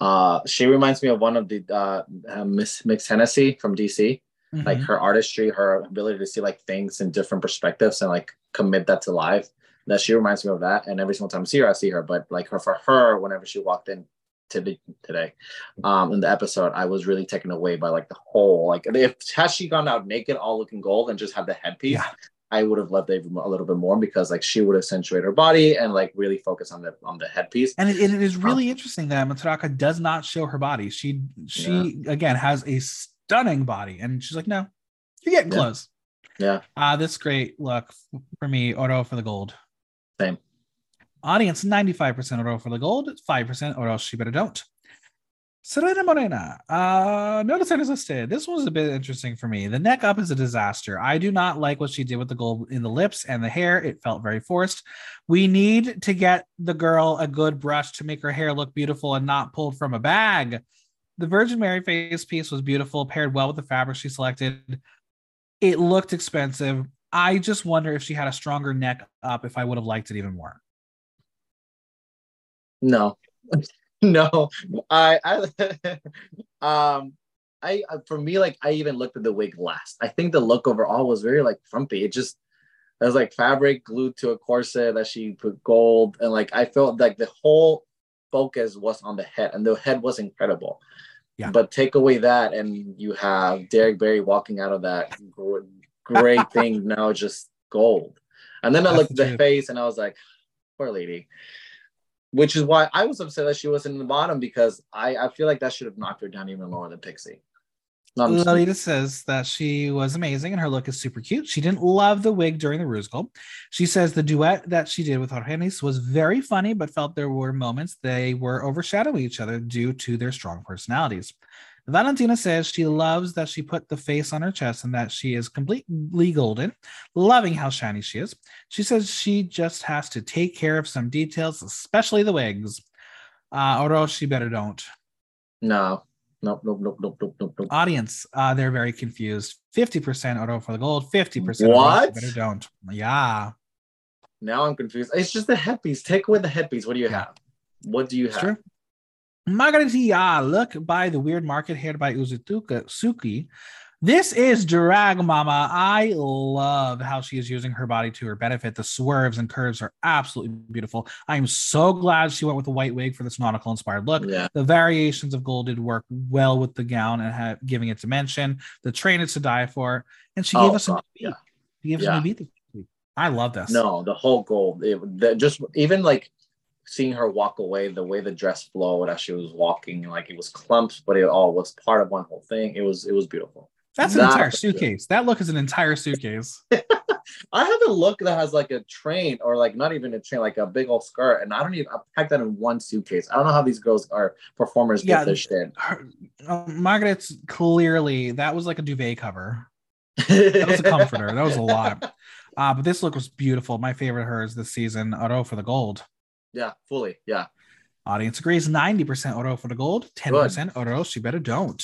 Uh, she reminds me of one of the uh, uh, Miss Miss Hennessy from DC. Like Mhm. her artistry, her ability to see like things in different perspectives and like commit that to life. That she reminds me of that. And every single time I see her, I see her. But like her for her, whenever she walked in today, today, um, in the episode, I was really taken away by like the whole like if had she gone out naked, all looking gold, and just had the headpiece. Yeah. I would have loved it a little bit more because like she would accentuate her body and like really focus on the on the headpiece. And it, it is really interesting that Matraka does not show her body. She she again has a stunning body, and she's like, no, you're getting Yeah. close. Yeah. Uh, this great look for me, Oro for the gold. Same. Audience 95% Oro for the gold, 5% or else she better don't. Serena Morena. Uh, notice listed. This was a bit interesting for me. The neck up is a disaster. I do not like what she did with the gold in the lips and the hair. It felt very forced. We need to get the girl a good brush to make her hair look beautiful and not pulled from a bag. The Virgin Mary face piece was beautiful, paired well with the fabric she selected. It looked expensive. I just wonder if she had a stronger neck up, if I would have liked it even more. No, no. I, I, um, I for me, like I even looked at the wig last. I think the look overall was very like frumpy. It just it was like fabric glued to a corset that she put gold, and like I felt like the whole focus was on the head, and the head was incredible. Yeah. But take away that, and you have Derrick Barry walking out of that great thing now just gold. And then I looked at the face, and I was like, poor lady which is why I was upset that she wasn't in the bottom because I, I feel like that should have knocked her down even lower than Pixie. No, Lolita says that she was amazing and her look is super cute. She didn't love the wig during the Rusical. She says the duet that she did with Argennis was very funny, but felt there were moments they were overshadowing each other due to their strong personalities. Valentina says she loves that she put the face on her chest and that she is completely golden, loving how shiny she is. She says she just has to take care of some details, especially the wigs. Uh, or else she better don't. no, nope, nope, nope, nope, nope, nope, nope. audience uh they're very confused 50% auto for the gold 50% What? Auto, better don't yeah Now I'm confused. It's just the headpiece. Take away the headpiece. What do you Yeah. have? What do you it's have? true Margarita, look by the weird market hair by Uzutuka Suki. This is drag mama. I love how she is using her body to her benefit. The swerves and curves are absolutely beautiful. I am so glad she went with the white wig for this nautical inspired look. Yeah, The variations of gold did work well with the gown and have, giving it dimension. The train is to die for, and she Oh, gave us a yeah. She gave us a new beat. I love this. no, the whole gold. It, the, just even like seeing her walk away, the way the dress flowed as she was walking, like it was clumps, but it all was part of one whole thing. It was it was beautiful. that's an entire was good. suitcase. That look is an entire suitcase. I have a look that has like a train or like not even a train, like a big old skirt, and I don't even I packed that in one suitcase. I don't know how these girls are performers Yeah, get their shit. Her, uh, Margaret's clearly that was like a duvet cover. That was a comforter. that was a lot. Uh, but this look was beautiful. My favorite of hers this season. Oro for the gold. Yeah, fully. Yeah. Audience agrees 90% Oro for the gold, 10% Oro, she better don't.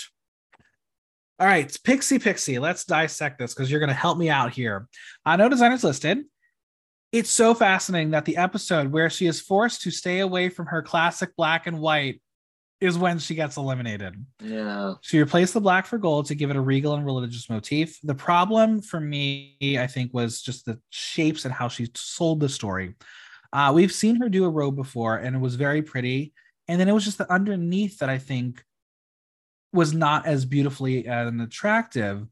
All right, Pixie Pixie, let's dissect this because you're going to help me out here. Uh, I know designers listed. It's so fascinating that the episode where she is forced to stay away from her classic black and white is when she gets eliminated. Yeah. She replaced the black for gold to give it a regal and religious motif. The problem for me, I think, was just the shapes and how she sold the story. Uh, we've seen her do a robe before, and it was very pretty. And then it was just the underneath that I think was not as beautifully and attractive.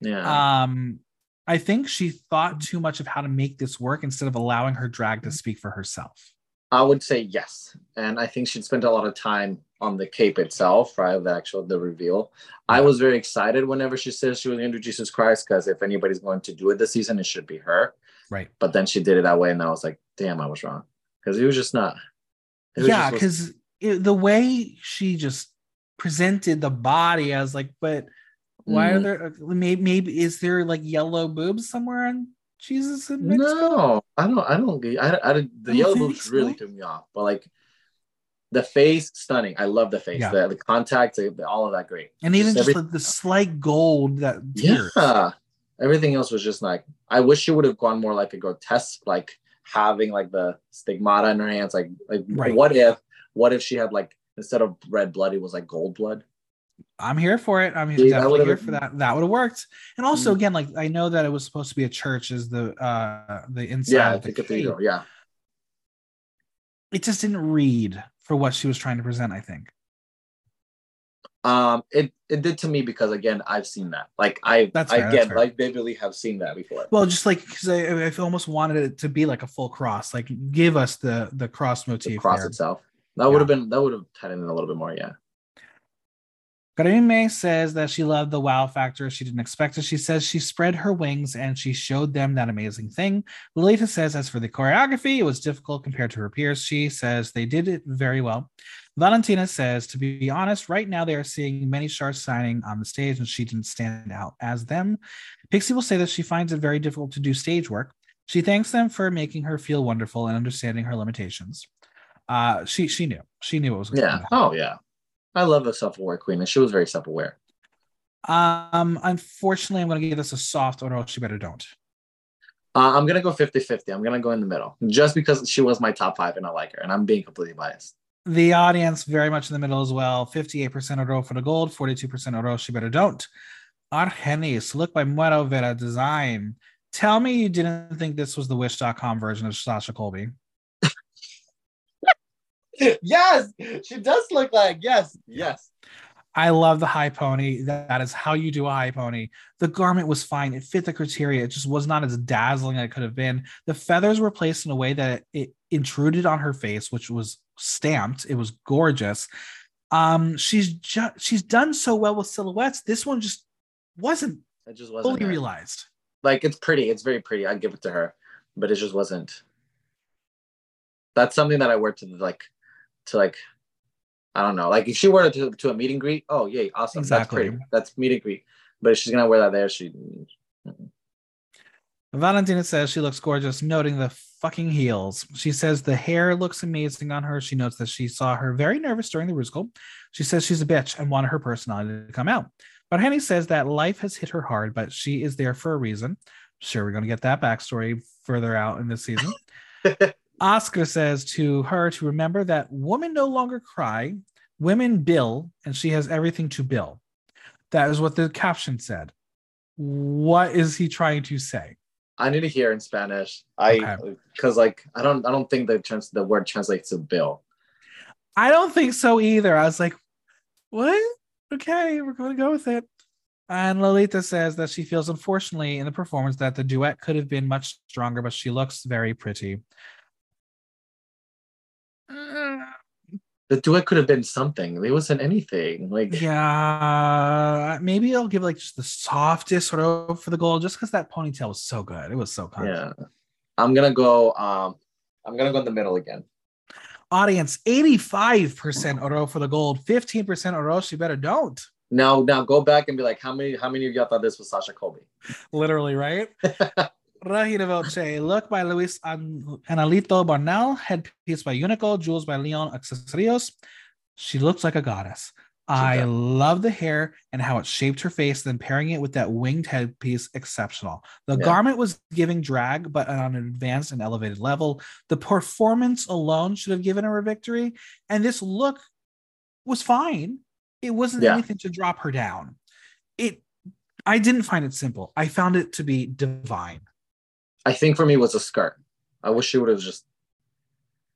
Yeah. Um, I think she thought too much of how to make this work instead of allowing her drag to speak for herself. I would say yes, and I think she'd spent a lot of time on the cape itself, right? The actual the reveal. I was very excited whenever she says she was going to do Jesus Christ because if anybody's going to do it this season, it should be her. Right. But then she did it that way, and I was like, damn, I was wrong because it was just not. was Yeah, because the way she just presented the body, I was like, but why are Mm. there maybe, maybe is there like yellow boobs somewhere on Jesus in Mexico? no, I don't. I don't. I, I, the don't yellow boobs really threw me off, but like. The face, stunning. I love the face. Yeah. The, the contact, all of that, great. And even Just just, the, the slight gold that tears. Yeah. Everything else was just like I wish she would have gone more like a grotesque, like having like the stigmata in her hands. Like like Right. what if what if she had like instead of red blood, it was like gold blood? I'm here for it. I'm definitely here for that. That would have worked. And also, Mhm. again, like I know that it was supposed to be a church, is the uh the inside Yeah, the cathedral. Yeah. It just didn't read for what she was trying to present. I think. Um it it did to me because again, I've seen that. Like I That's I fair, that's again fair. like vividly have seen that before. Well, just like because I, I almost wanted it to be like a full cross. Like give us the the cross the motif cross there. itself. That would have been that would have tied in a little bit more, yeah. Karime says that she loved the wow factor. She didn't expect it. She says she spread her wings and she showed them that amazing thing. Lolita says, as for the choreography, it was difficult compared to her peers. She says they did it very well. Valentina says, to be honest, right now they are seeing many stars signing on the stage and she didn't stand out as them. Pixie will say that she finds it very difficult to do stage work. She thanks them for making her feel wonderful and understanding her limitations. Uh, she she knew she knew what was going to Yeah. happen. Oh yeah. I love a self-aware queen, and she was very self-aware. Um, unfortunately, I'm going to give this a soft or else you better don't. Uh, I'm gonna go 50-50. I'm gonna go in the middle. Just because she was my top five and I like her, and I'm being completely biased. The audience very much in the middle as well. 58% oro for the gold, 42% oro, she better don't. Argennis, look by Muero Vera design. Tell me you didn't think this was the wish.com version of Sasha Colby. yes, she does look like yes, yes. I love the high pony. That, is how you do a high pony. The garment was fine. It fit the criteria. It just was not as dazzling as it could have been. The feathers were placed in a way that it intruded on her face, which was stamped. It was gorgeous. Um, she's just she's done so well with silhouettes. This one just wasn't It just wasn't fully her. realized. like it's pretty. It's very pretty. I'd give it to her, but it just wasn't. That's something that I wear to like, to like, I don't know. Like if she wore it to, to a meet and greet, oh yay, awesome. Exactly. That's pretty. That's meet and greet. But if she's gonna wear that there, she. Valentina says she looks gorgeous, noting the fucking heels. She says the hair looks amazing on her. She notes that she saw her very nervous during the musical. She says she's a bitch and wanted her personality to come out. But Henny says that life has hit her hard, but she is there for a reason. Sure, we're going to get that backstory further out in this season. Oscar says to her to remember that women no longer cry, women bill, and she has everything to bill. That is what the caption said. What is he trying to say? I need to hear in Spanish. I Okay. because like I don't I don't think the trans the word translates to bill. I don't think so either. I was like, what? Okay, we're going to go with it. And Lolita says that she feels, unfortunately, in the performance that the duet could have been much stronger, but she looks very pretty. The duet could have been something. It wasn't anything. Like yeah, maybe I'll give like just the softest sort of for the goal, just because that ponytail was so good. It was so kind. yeah. I'm gonna go. Um, I'm gonna go in the middle again. Audience 85% oro for the gold, 15% oro. She better don't. Now, now go back and be like, how many, how many of y'all thought this was Sasha Colby? literally, right? Regina Voce, look by Luis An- Analito Barnell, headpiece by Unico, jewels by Leon Accesorios. She looks like a goddess. I does. love the hair and how it shaped her face, then pairing it with that winged headpiece, exceptional. The Yeah. garment was giving drag, but on an advanced and elevated level. The performance alone should have given her a victory, and this look was fine. It wasn't Yeah. anything to drop her down. It I didn't find it simple. I found it to be divine. I think for me it was a skirt. I wish she would have just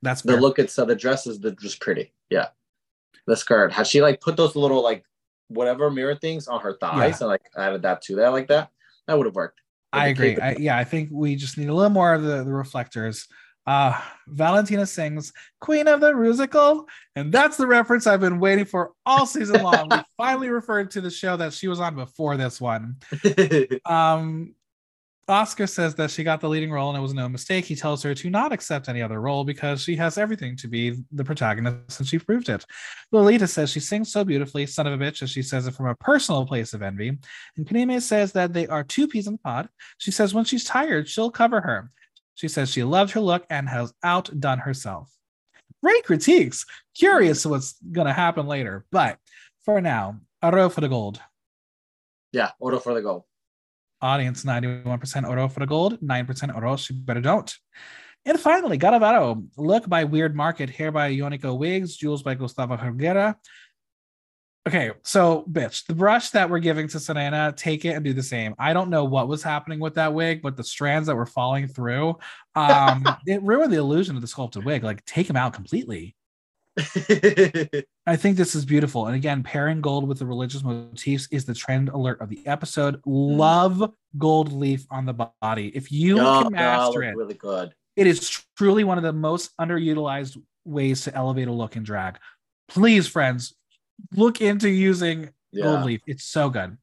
That's the fair. look itself. The dress is the, just pretty. Yeah, the skirt. Had she like put those little like whatever mirror things on her thighs and like added that to that like that, that would have worked. But I agree. I, yeah, I think we just need a little more of the, the reflectors. Uh, Valentina sings Queen of the Rusical, and that's the reference I've been waiting for all season long. we finally referred to the show that she was on before this one. Um, Oscar says that she got the leading role and it was no mistake. He tells her to not accept any other role because she has everything to be the protagonist and she proved it. Lolita says she sings so beautifully, son of a bitch, as she says it from a personal place of envy. And Karime says that they are two peas in the pod. She says when she's tired, she'll cover her. She says she loved her look and has outdone herself. Great critiques. Curious what's going to happen later. But for now, Oro for the gold. yeah, order for the goal. Audience 91% Oro for the gold, 9% Oro, she better don't. And finally, Gala Varo, look by Weird Market, hair by Ionico Wigs, jewels by Gustavo Herrera. Okay, so bitch, the brush that we're giving to Serena, take it and do the same. I don't know what was happening with that wig, but the strands that were falling through, um, it ruined the illusion of the sculpted wig. Like, take them out completely. I think this is beautiful. And again, pairing gold with the religious motifs is the trend alert of the episode. Love gold leaf on the body. If you Yeah, can master it, really good. it is truly one of the most underutilized ways to elevate a look in drag. Please, friends, look into using gold leaf. It's so good.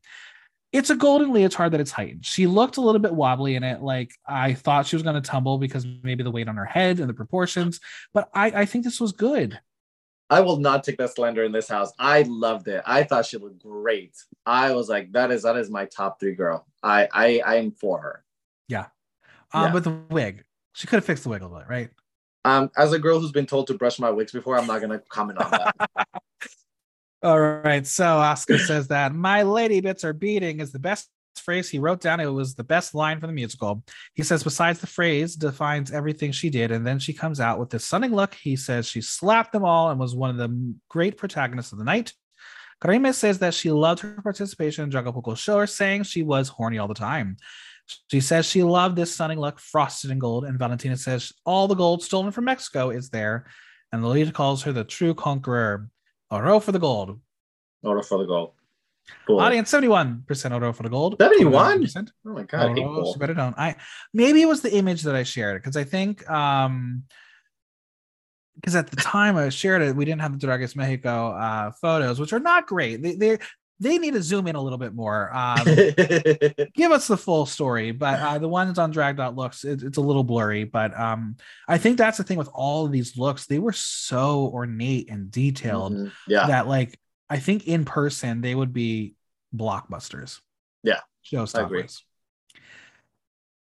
It's a golden leotard that it's heightened. She looked a little bit wobbly in it. Like I thought she was going to tumble because maybe the weight on her head and the proportions. But I, I think this was good. I will not take that slender in this house. I loved it. I thought she looked great. I was like, that is that is my top three girl. I I I'm for her. Um, Yeah. But the wig, she could have fixed the wig a little bit, right? Um, as a girl who's been told to brush my wigs before, I'm not gonna comment on that. All right. So Oscar says that my lady bits are beating is the best phrase he wrote down. It was the best line for the musical. He says, besides the phrase defines everything she did. And then she comes out with this stunning look. He says she slapped them all and was one of the great protagonists of the night. Karime says that she loved her participation in Poco Show, saying she was horny all the time. She says she loved this stunning look, frosted in gold. And Valentina says all the gold stolen from Mexico is there. And Lolita calls her the true conqueror. Oro for the gold. Order for the goal. Cool. Audience 71% Oro for the gold. 71? 29%. Oh my god, I hate Oro, gold. she better don't. I maybe it was the image that I shared because I think um because at the time I shared it, we didn't have the Drag Race Mexico uh photos, which are not great. They they they need to zoom in a little bit more. Um give us the full story but uh, the ones on drag.looks it, it's a little blurry but um i think that's the thing with all of these looks they were so ornate and detailed Mhm. Yeah. that like i think in person they would be blockbusters Yeah, showstoppers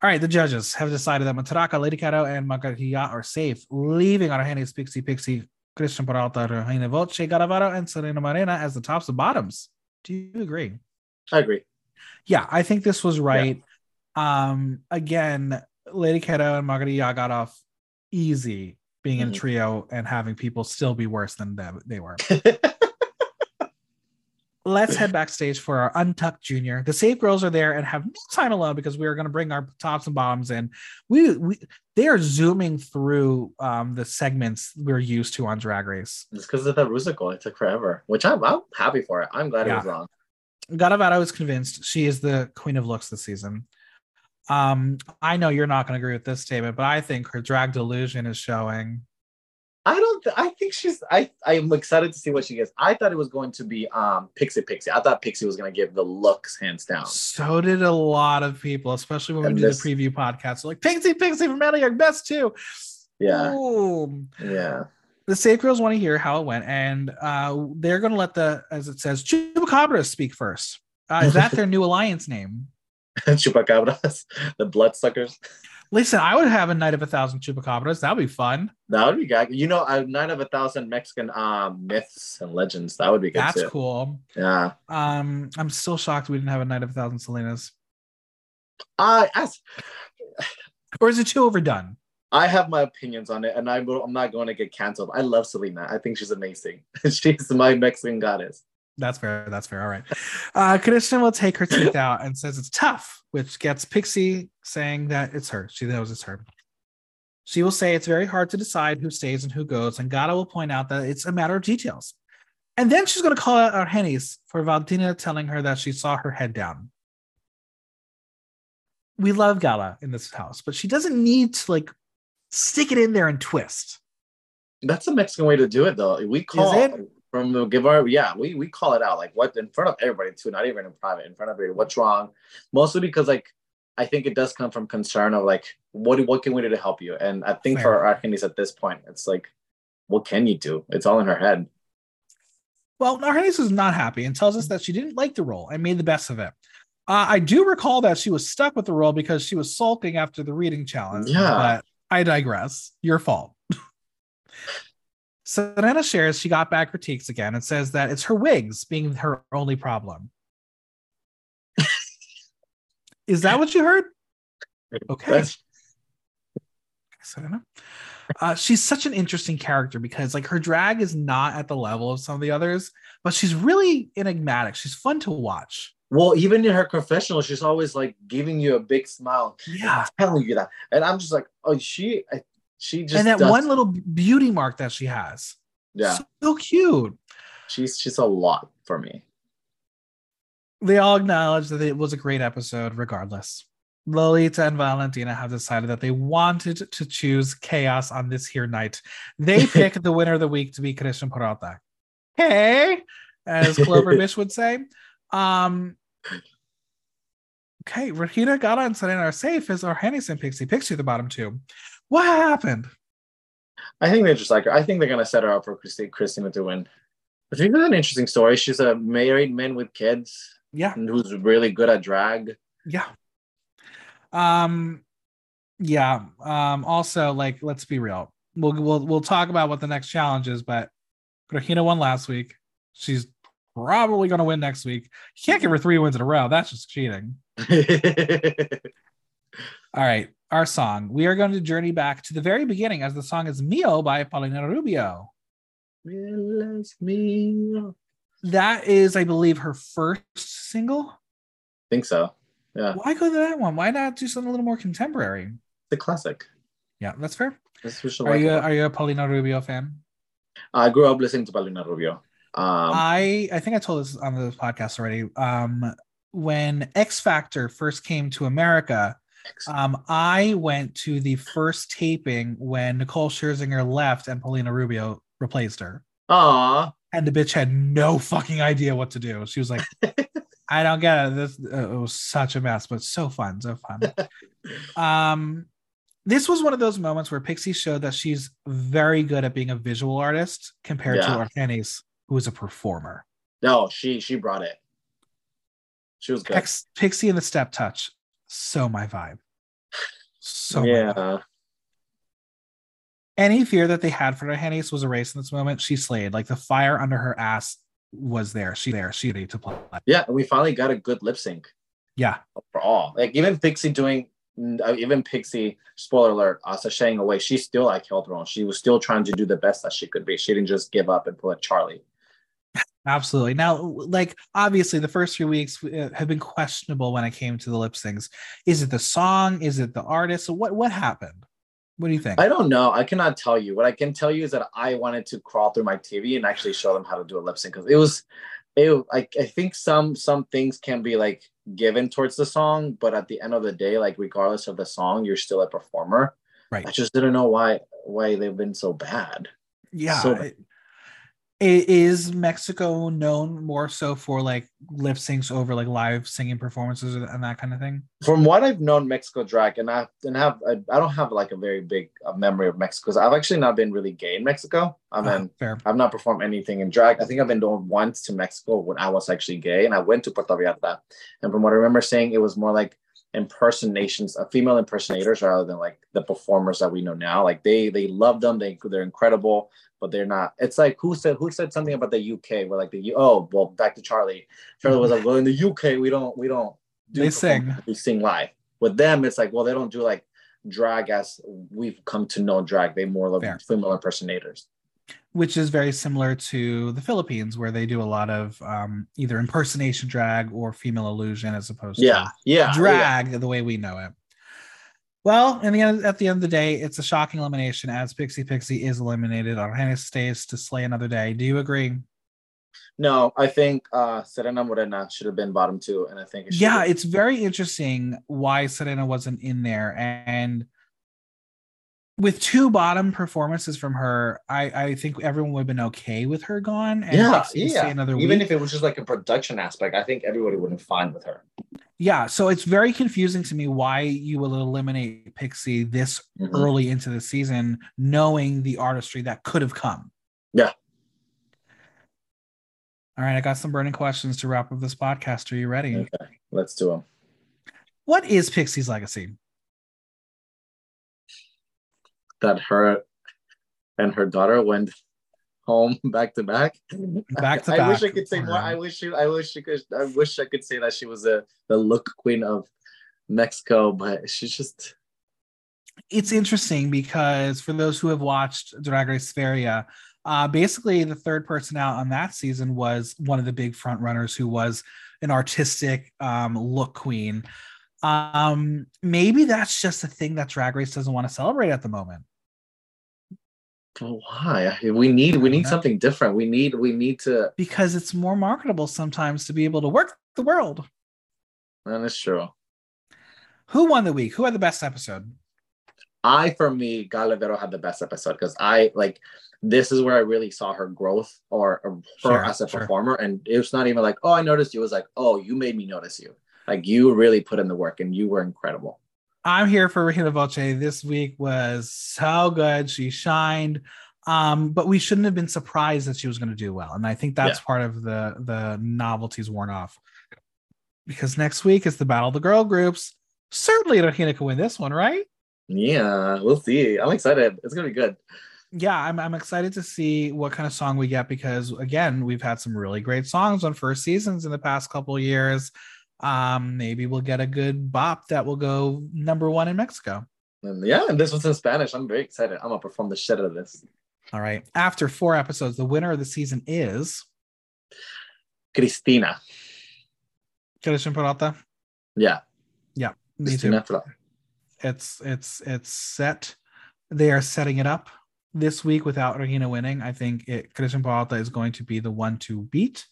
all right the judges have decided that Matraka lady Kero, and Magaria are safe leaving Argennis pixie pixie cristian peralta Regina voce gala varo and serena morena as the tops and bottoms do you agree I agree. yeah, I think this was right. Um, again, Lady Kero and Margarita got off easy being in Mhm. trio and having people still be worse than them they were. Let's head backstage for our Untucked Junior. The Safe Girls are there and have no time alone because we are going to bring our tops and bottoms in. We, we they are zooming through um, the segments we're used to on Drag Race. It's because of the Rusical. It took forever, which I'm, I'm happy for it. I'm glad it was Yeah. wrong. Gala Varo is convinced she is the queen of looks this season. Um, I know you're not going to agree with this statement, but I think her drag delusion is showing. I don't. Th- I think she's. I. I'm excited to see what she gets. I thought it was going to be um Pixie Pixie. I thought Pixie was going to give the looks hands down. So did a lot of people, especially when we And did this- the preview podcast. Like Pixie Pixie from Elliot, best too. Yeah. Ooh. Yeah. The Safe Girls want to hear how it went, and uh, they're going to let the, as it says, Chupacabras speak first. Uh, is that their new alliance name? Chupacabras, the bloodsuckers. Listen, I would have a night of a thousand Chupacabras. That would be fun. That would be gag. You know, a night of a thousand Mexican um myths and legends. That would be good That's too. cool. Yeah. Um, I'm still shocked we didn't have a night of a thousand Selenas. I as Or is it too overdone? I have my opinions on it, and I will, I'm not going to get canceled. I love Selena. I think she's amazing. she's my Mexican goddess. That's fair. That's fair. All right. Uh, Cristian will take her teeth out and says it's tough, which gets Pixie saying that it's her. She knows it's her. She will say it's very hard to decide who stays and who goes, and Gala will point out that it's a matter of details. And then she's going to call out Argennis for Valentina telling her that she saw her head down. We love Gala in this house, but she doesn't need to like stick it in there and twist. That's a Mexican way to do it, though. We call it? From the give our yeah, we we call it out like what in front of everybody too, not even in private, in front of everybody. What's wrong? Mostly because like I think it does come from concern of like what what can we do to help you? And I think Fair. for Argennis at this point, it's like, what can you do? It's all in her head. Well, Argennis is not happy and tells us that she didn't like the role and made the best of it. Uh, I do recall that she was stuck with the role because she was sulking after the reading challenge. Yeah. But I digress. Your fault. Serena shares she got bad critiques again and says that it's her wigs being her only problem. Is that what you heard? Okay. Serena. Uh, she's such an interesting character because like her drag is not at the level of some of the others, but she's really enigmatic. She's fun to watch. Well, even in her confessional, she's always like giving you a big smile. Yeah, telling you that, and I'm just like, oh, she, she just and that does... one little beauty mark that she has. Yeah, so cute. She's she's a lot for me. They all acknowledge that it was a great episode, regardless. Lolita and Valentina have decided that they wanted to choose chaos on this here night. They pick the winner of the week to be Cristian Peralta. Hey, as Clover Bish would say. Um, okay, Regina, Gala, and Serena are safe as Argennis and Pixie. Pixie the bottom two. What happened? I think they're just like her. I think they're gonna set her up for Christi- Christina to win. I think that's an interesting story. She's a married man with kids. Yeah. Who's really good at drag. Yeah. Um yeah. Um also like let's be real. We'll we'll we'll talk about what the next challenge is, but Regina won last week. She's probably going to win next week. You can't give her three wins in a row. That's just cheating. All right, our song. We are going to journey back to the very beginning as the song is Mio by Paulina Rubio. That is, I believe, her first single. think so. Yeah. Why go to that one? Why not do something a little more contemporary? The classic. Yeah, that's fair. are you a, are you a Paulina Rubio fan? I grew up listening to Paulina Rubio. Um, I I think I told this on the podcast already. Um, when X Factor first came to America, um, I went to the first taping when Nicole Scherzinger left and Paulina Rubio replaced her. Aww. And the bitch had no fucking idea what to do. She was like, I don't get it. This uh, it was such a mess, but so fun, so fun. um, this was one of those moments where Pixie showed that she's very good at being a visual artist compared yeah. to Argennis, who is a performer. No, she she brought it. She was good. Pix, Pixie and the Step Touch, so my vibe. So yeah. Any fear that they had for Argennis was erased in this moment. She slayed. Like the fire under her ass was there. She there. She ready to play. Yeah, we finally got a good lip sync. Yeah. For all. Like even Pixie doing uh, even Pixie, spoiler alert, uh, sashaying away, she still like held her own. She was still trying to do the best that she could be. She didn't just give up and pull a Charlie. Absolutely. Now, like obviously, the first few weeks uh, have been questionable when it came to the lip syncs. Is it the song? Is it the artist? So what what happened? What do you think? I don't know. I cannot tell you. What I can tell you is that I wanted to crawl through my TV and actually show them how to do a lip sync because it was, it. I, I think some some things can be like given towards the song, but at the end of the day, like regardless of the song, you're still a performer. Right. I just didn't know why why they've been so bad. Yeah. So bad is Mexico known more so for like lip syncs over like live singing performances and that kind of thing? From what I've known Mexico drag, and I and have I, I don't have like a very big uh, memory of Mexico because I've actually not been really gay in Mexico. I mean, fair. I've not performed anything in drag. I think I've been doing once to Mexico when I was actually gay, and I went to Puerto Vallarta. And from what I remember saying, it was more like impersonations of uh, female impersonators rather than like the performers that we know now like they they love them they they're incredible but they're not. It's like who said who said something about the uk where like the oh well back to charlie. Charlie was like well in the uk we don't we don't do they sing. we sing live. With them it's like well they don't do like drag as we've come to know drag. They more love female impersonators. Which is very similar to the Philippines, where they do a lot of um, either impersonation drag or female illusion, as opposed yeah, to yeah, drag yeah. the way we know it. Well, in the end, at the end of the day, it's a shocking elimination as Pixie Pixie is eliminated. Argennis stays to slay another day. Do you agree? No, I think uh Serena Morena should have been bottom two, and I think it Yeah, have- it's very interesting why Serena wasn't in there. And with two bottom performances from her, I, I think everyone would have been okay with her gone. And yeah, Pixie to stay yeah. Another Even week. if it was just like a production aspect, I think everybody would have been fine with her. Yeah, so it's very confusing to me why you will eliminate Pixie this Mhm. early into the season, knowing the artistry that could have come. Yeah. All right, I got some burning questions to wrap up this podcast. Are you ready? Okay, let's do them. What is Pixie's legacy? That her and her daughter went home back to back. Back to back. I wish I could say more. I wish you. I wish you could. I wish I could say that she was a the look queen of Mexico, but she's just it's interesting because for those who have watched Drag Race Feria, uh, basically the third person out on that season was one of the big front runners who was an artistic um, look queen. Um, maybe that's just a thing that Drag Race doesn't want to celebrate at the moment. But why? We need we need something different. We need we need to. because it's more marketable sometimes to be able to work the world. And it's true. Who won the week? Who had the best episode? I for me, Gala Varo had the best episode because I like this is where I really saw her growth or, or her Sure, as a sure. performer. And it was not even like, oh, I noticed you. It was like, oh, you made me notice you. Like you really put in the work and you were incredible. I'm here for Regina Voce. This week was so good. She shined. Um, but we shouldn't have been surprised that she was going to do well. And I think that's part of the the novelty's worn off. Because next week is the battle of the girl groups. Certainly Regina can win this one, right? Yeah, we'll see. I'm excited. It's gonna be good. Yeah, I'm I'm excited to see what kind of song we get because again, we've had some really great songs on first seasons in the past couple of years. Um, maybe we'll get a good bop that will go number one in Mexico. And yeah, and this was in Spanish. I'm very excited. I'm gonna perform the shit out of this. All right. After four episodes, the winner of the season is Cristina. Cristian Peralta. Yeah, Yeah. Me Cristina. too. It's it's it's set. They are setting it up this week without Regina winning. I think it Cristian Peralta is going to be the one to beat.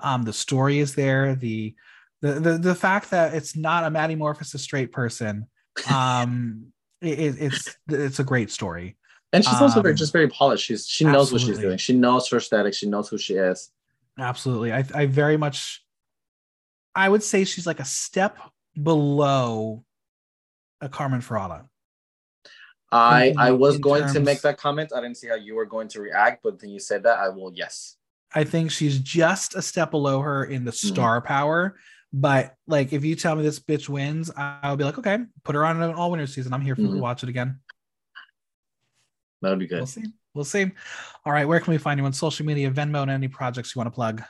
Um, the story is there. The the the, the fact that it's not a Maddy Morphosis, a straight person. Um, it, it- it's it's a great story. And she's also very Um, just very polished. She's she knows what she's doing. She knows her aesthetic. She knows who she is. Absolutely. I, I very much I would say she's like a step below a Carmen Farala. I I was in going to make that comment. I didn't see how you were going to react, but then you said that. I will. Yes. I think she's just a step below her in the Mm-hmm. star power. But like if you tell me this bitch wins, I'll be like, okay, put her on an all winner season. I'm here for to Mhm. watch it again. That'll be good. We'll see. We'll see. All right, where can we find you on social media, Venmo, and any projects you want to plug?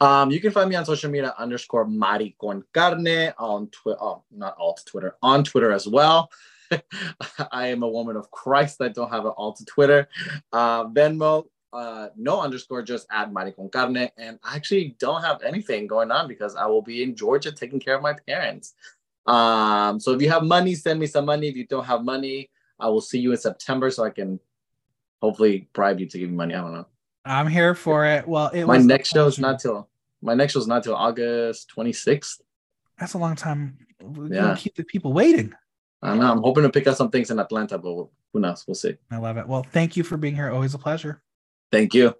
Um, you can find me on social media underscore Mari con carne on Twitter. Oh, not alt Twitter on Twitter as well. I am a woman of Christ. I don't have an alt Twitter. Uh, Venmo, uh, no underscore, just add Mari con carne. And I actually don't have anything going on because I will be in Georgia taking care of my parents. Um, so if you have money, send me some money. If you don't have money, I will see you in September so I can hopefully bribe you to give me money. I don't know. I'm here for it. Well, it My next show is not till my next show is not till August 26th. That's a long time. We Yeah. don't keep the people waiting. I know. I'm hoping to pick up some things in Atlanta, but who knows? We'll see. I love it. Well, thank you for being here. Always a pleasure. Thank you.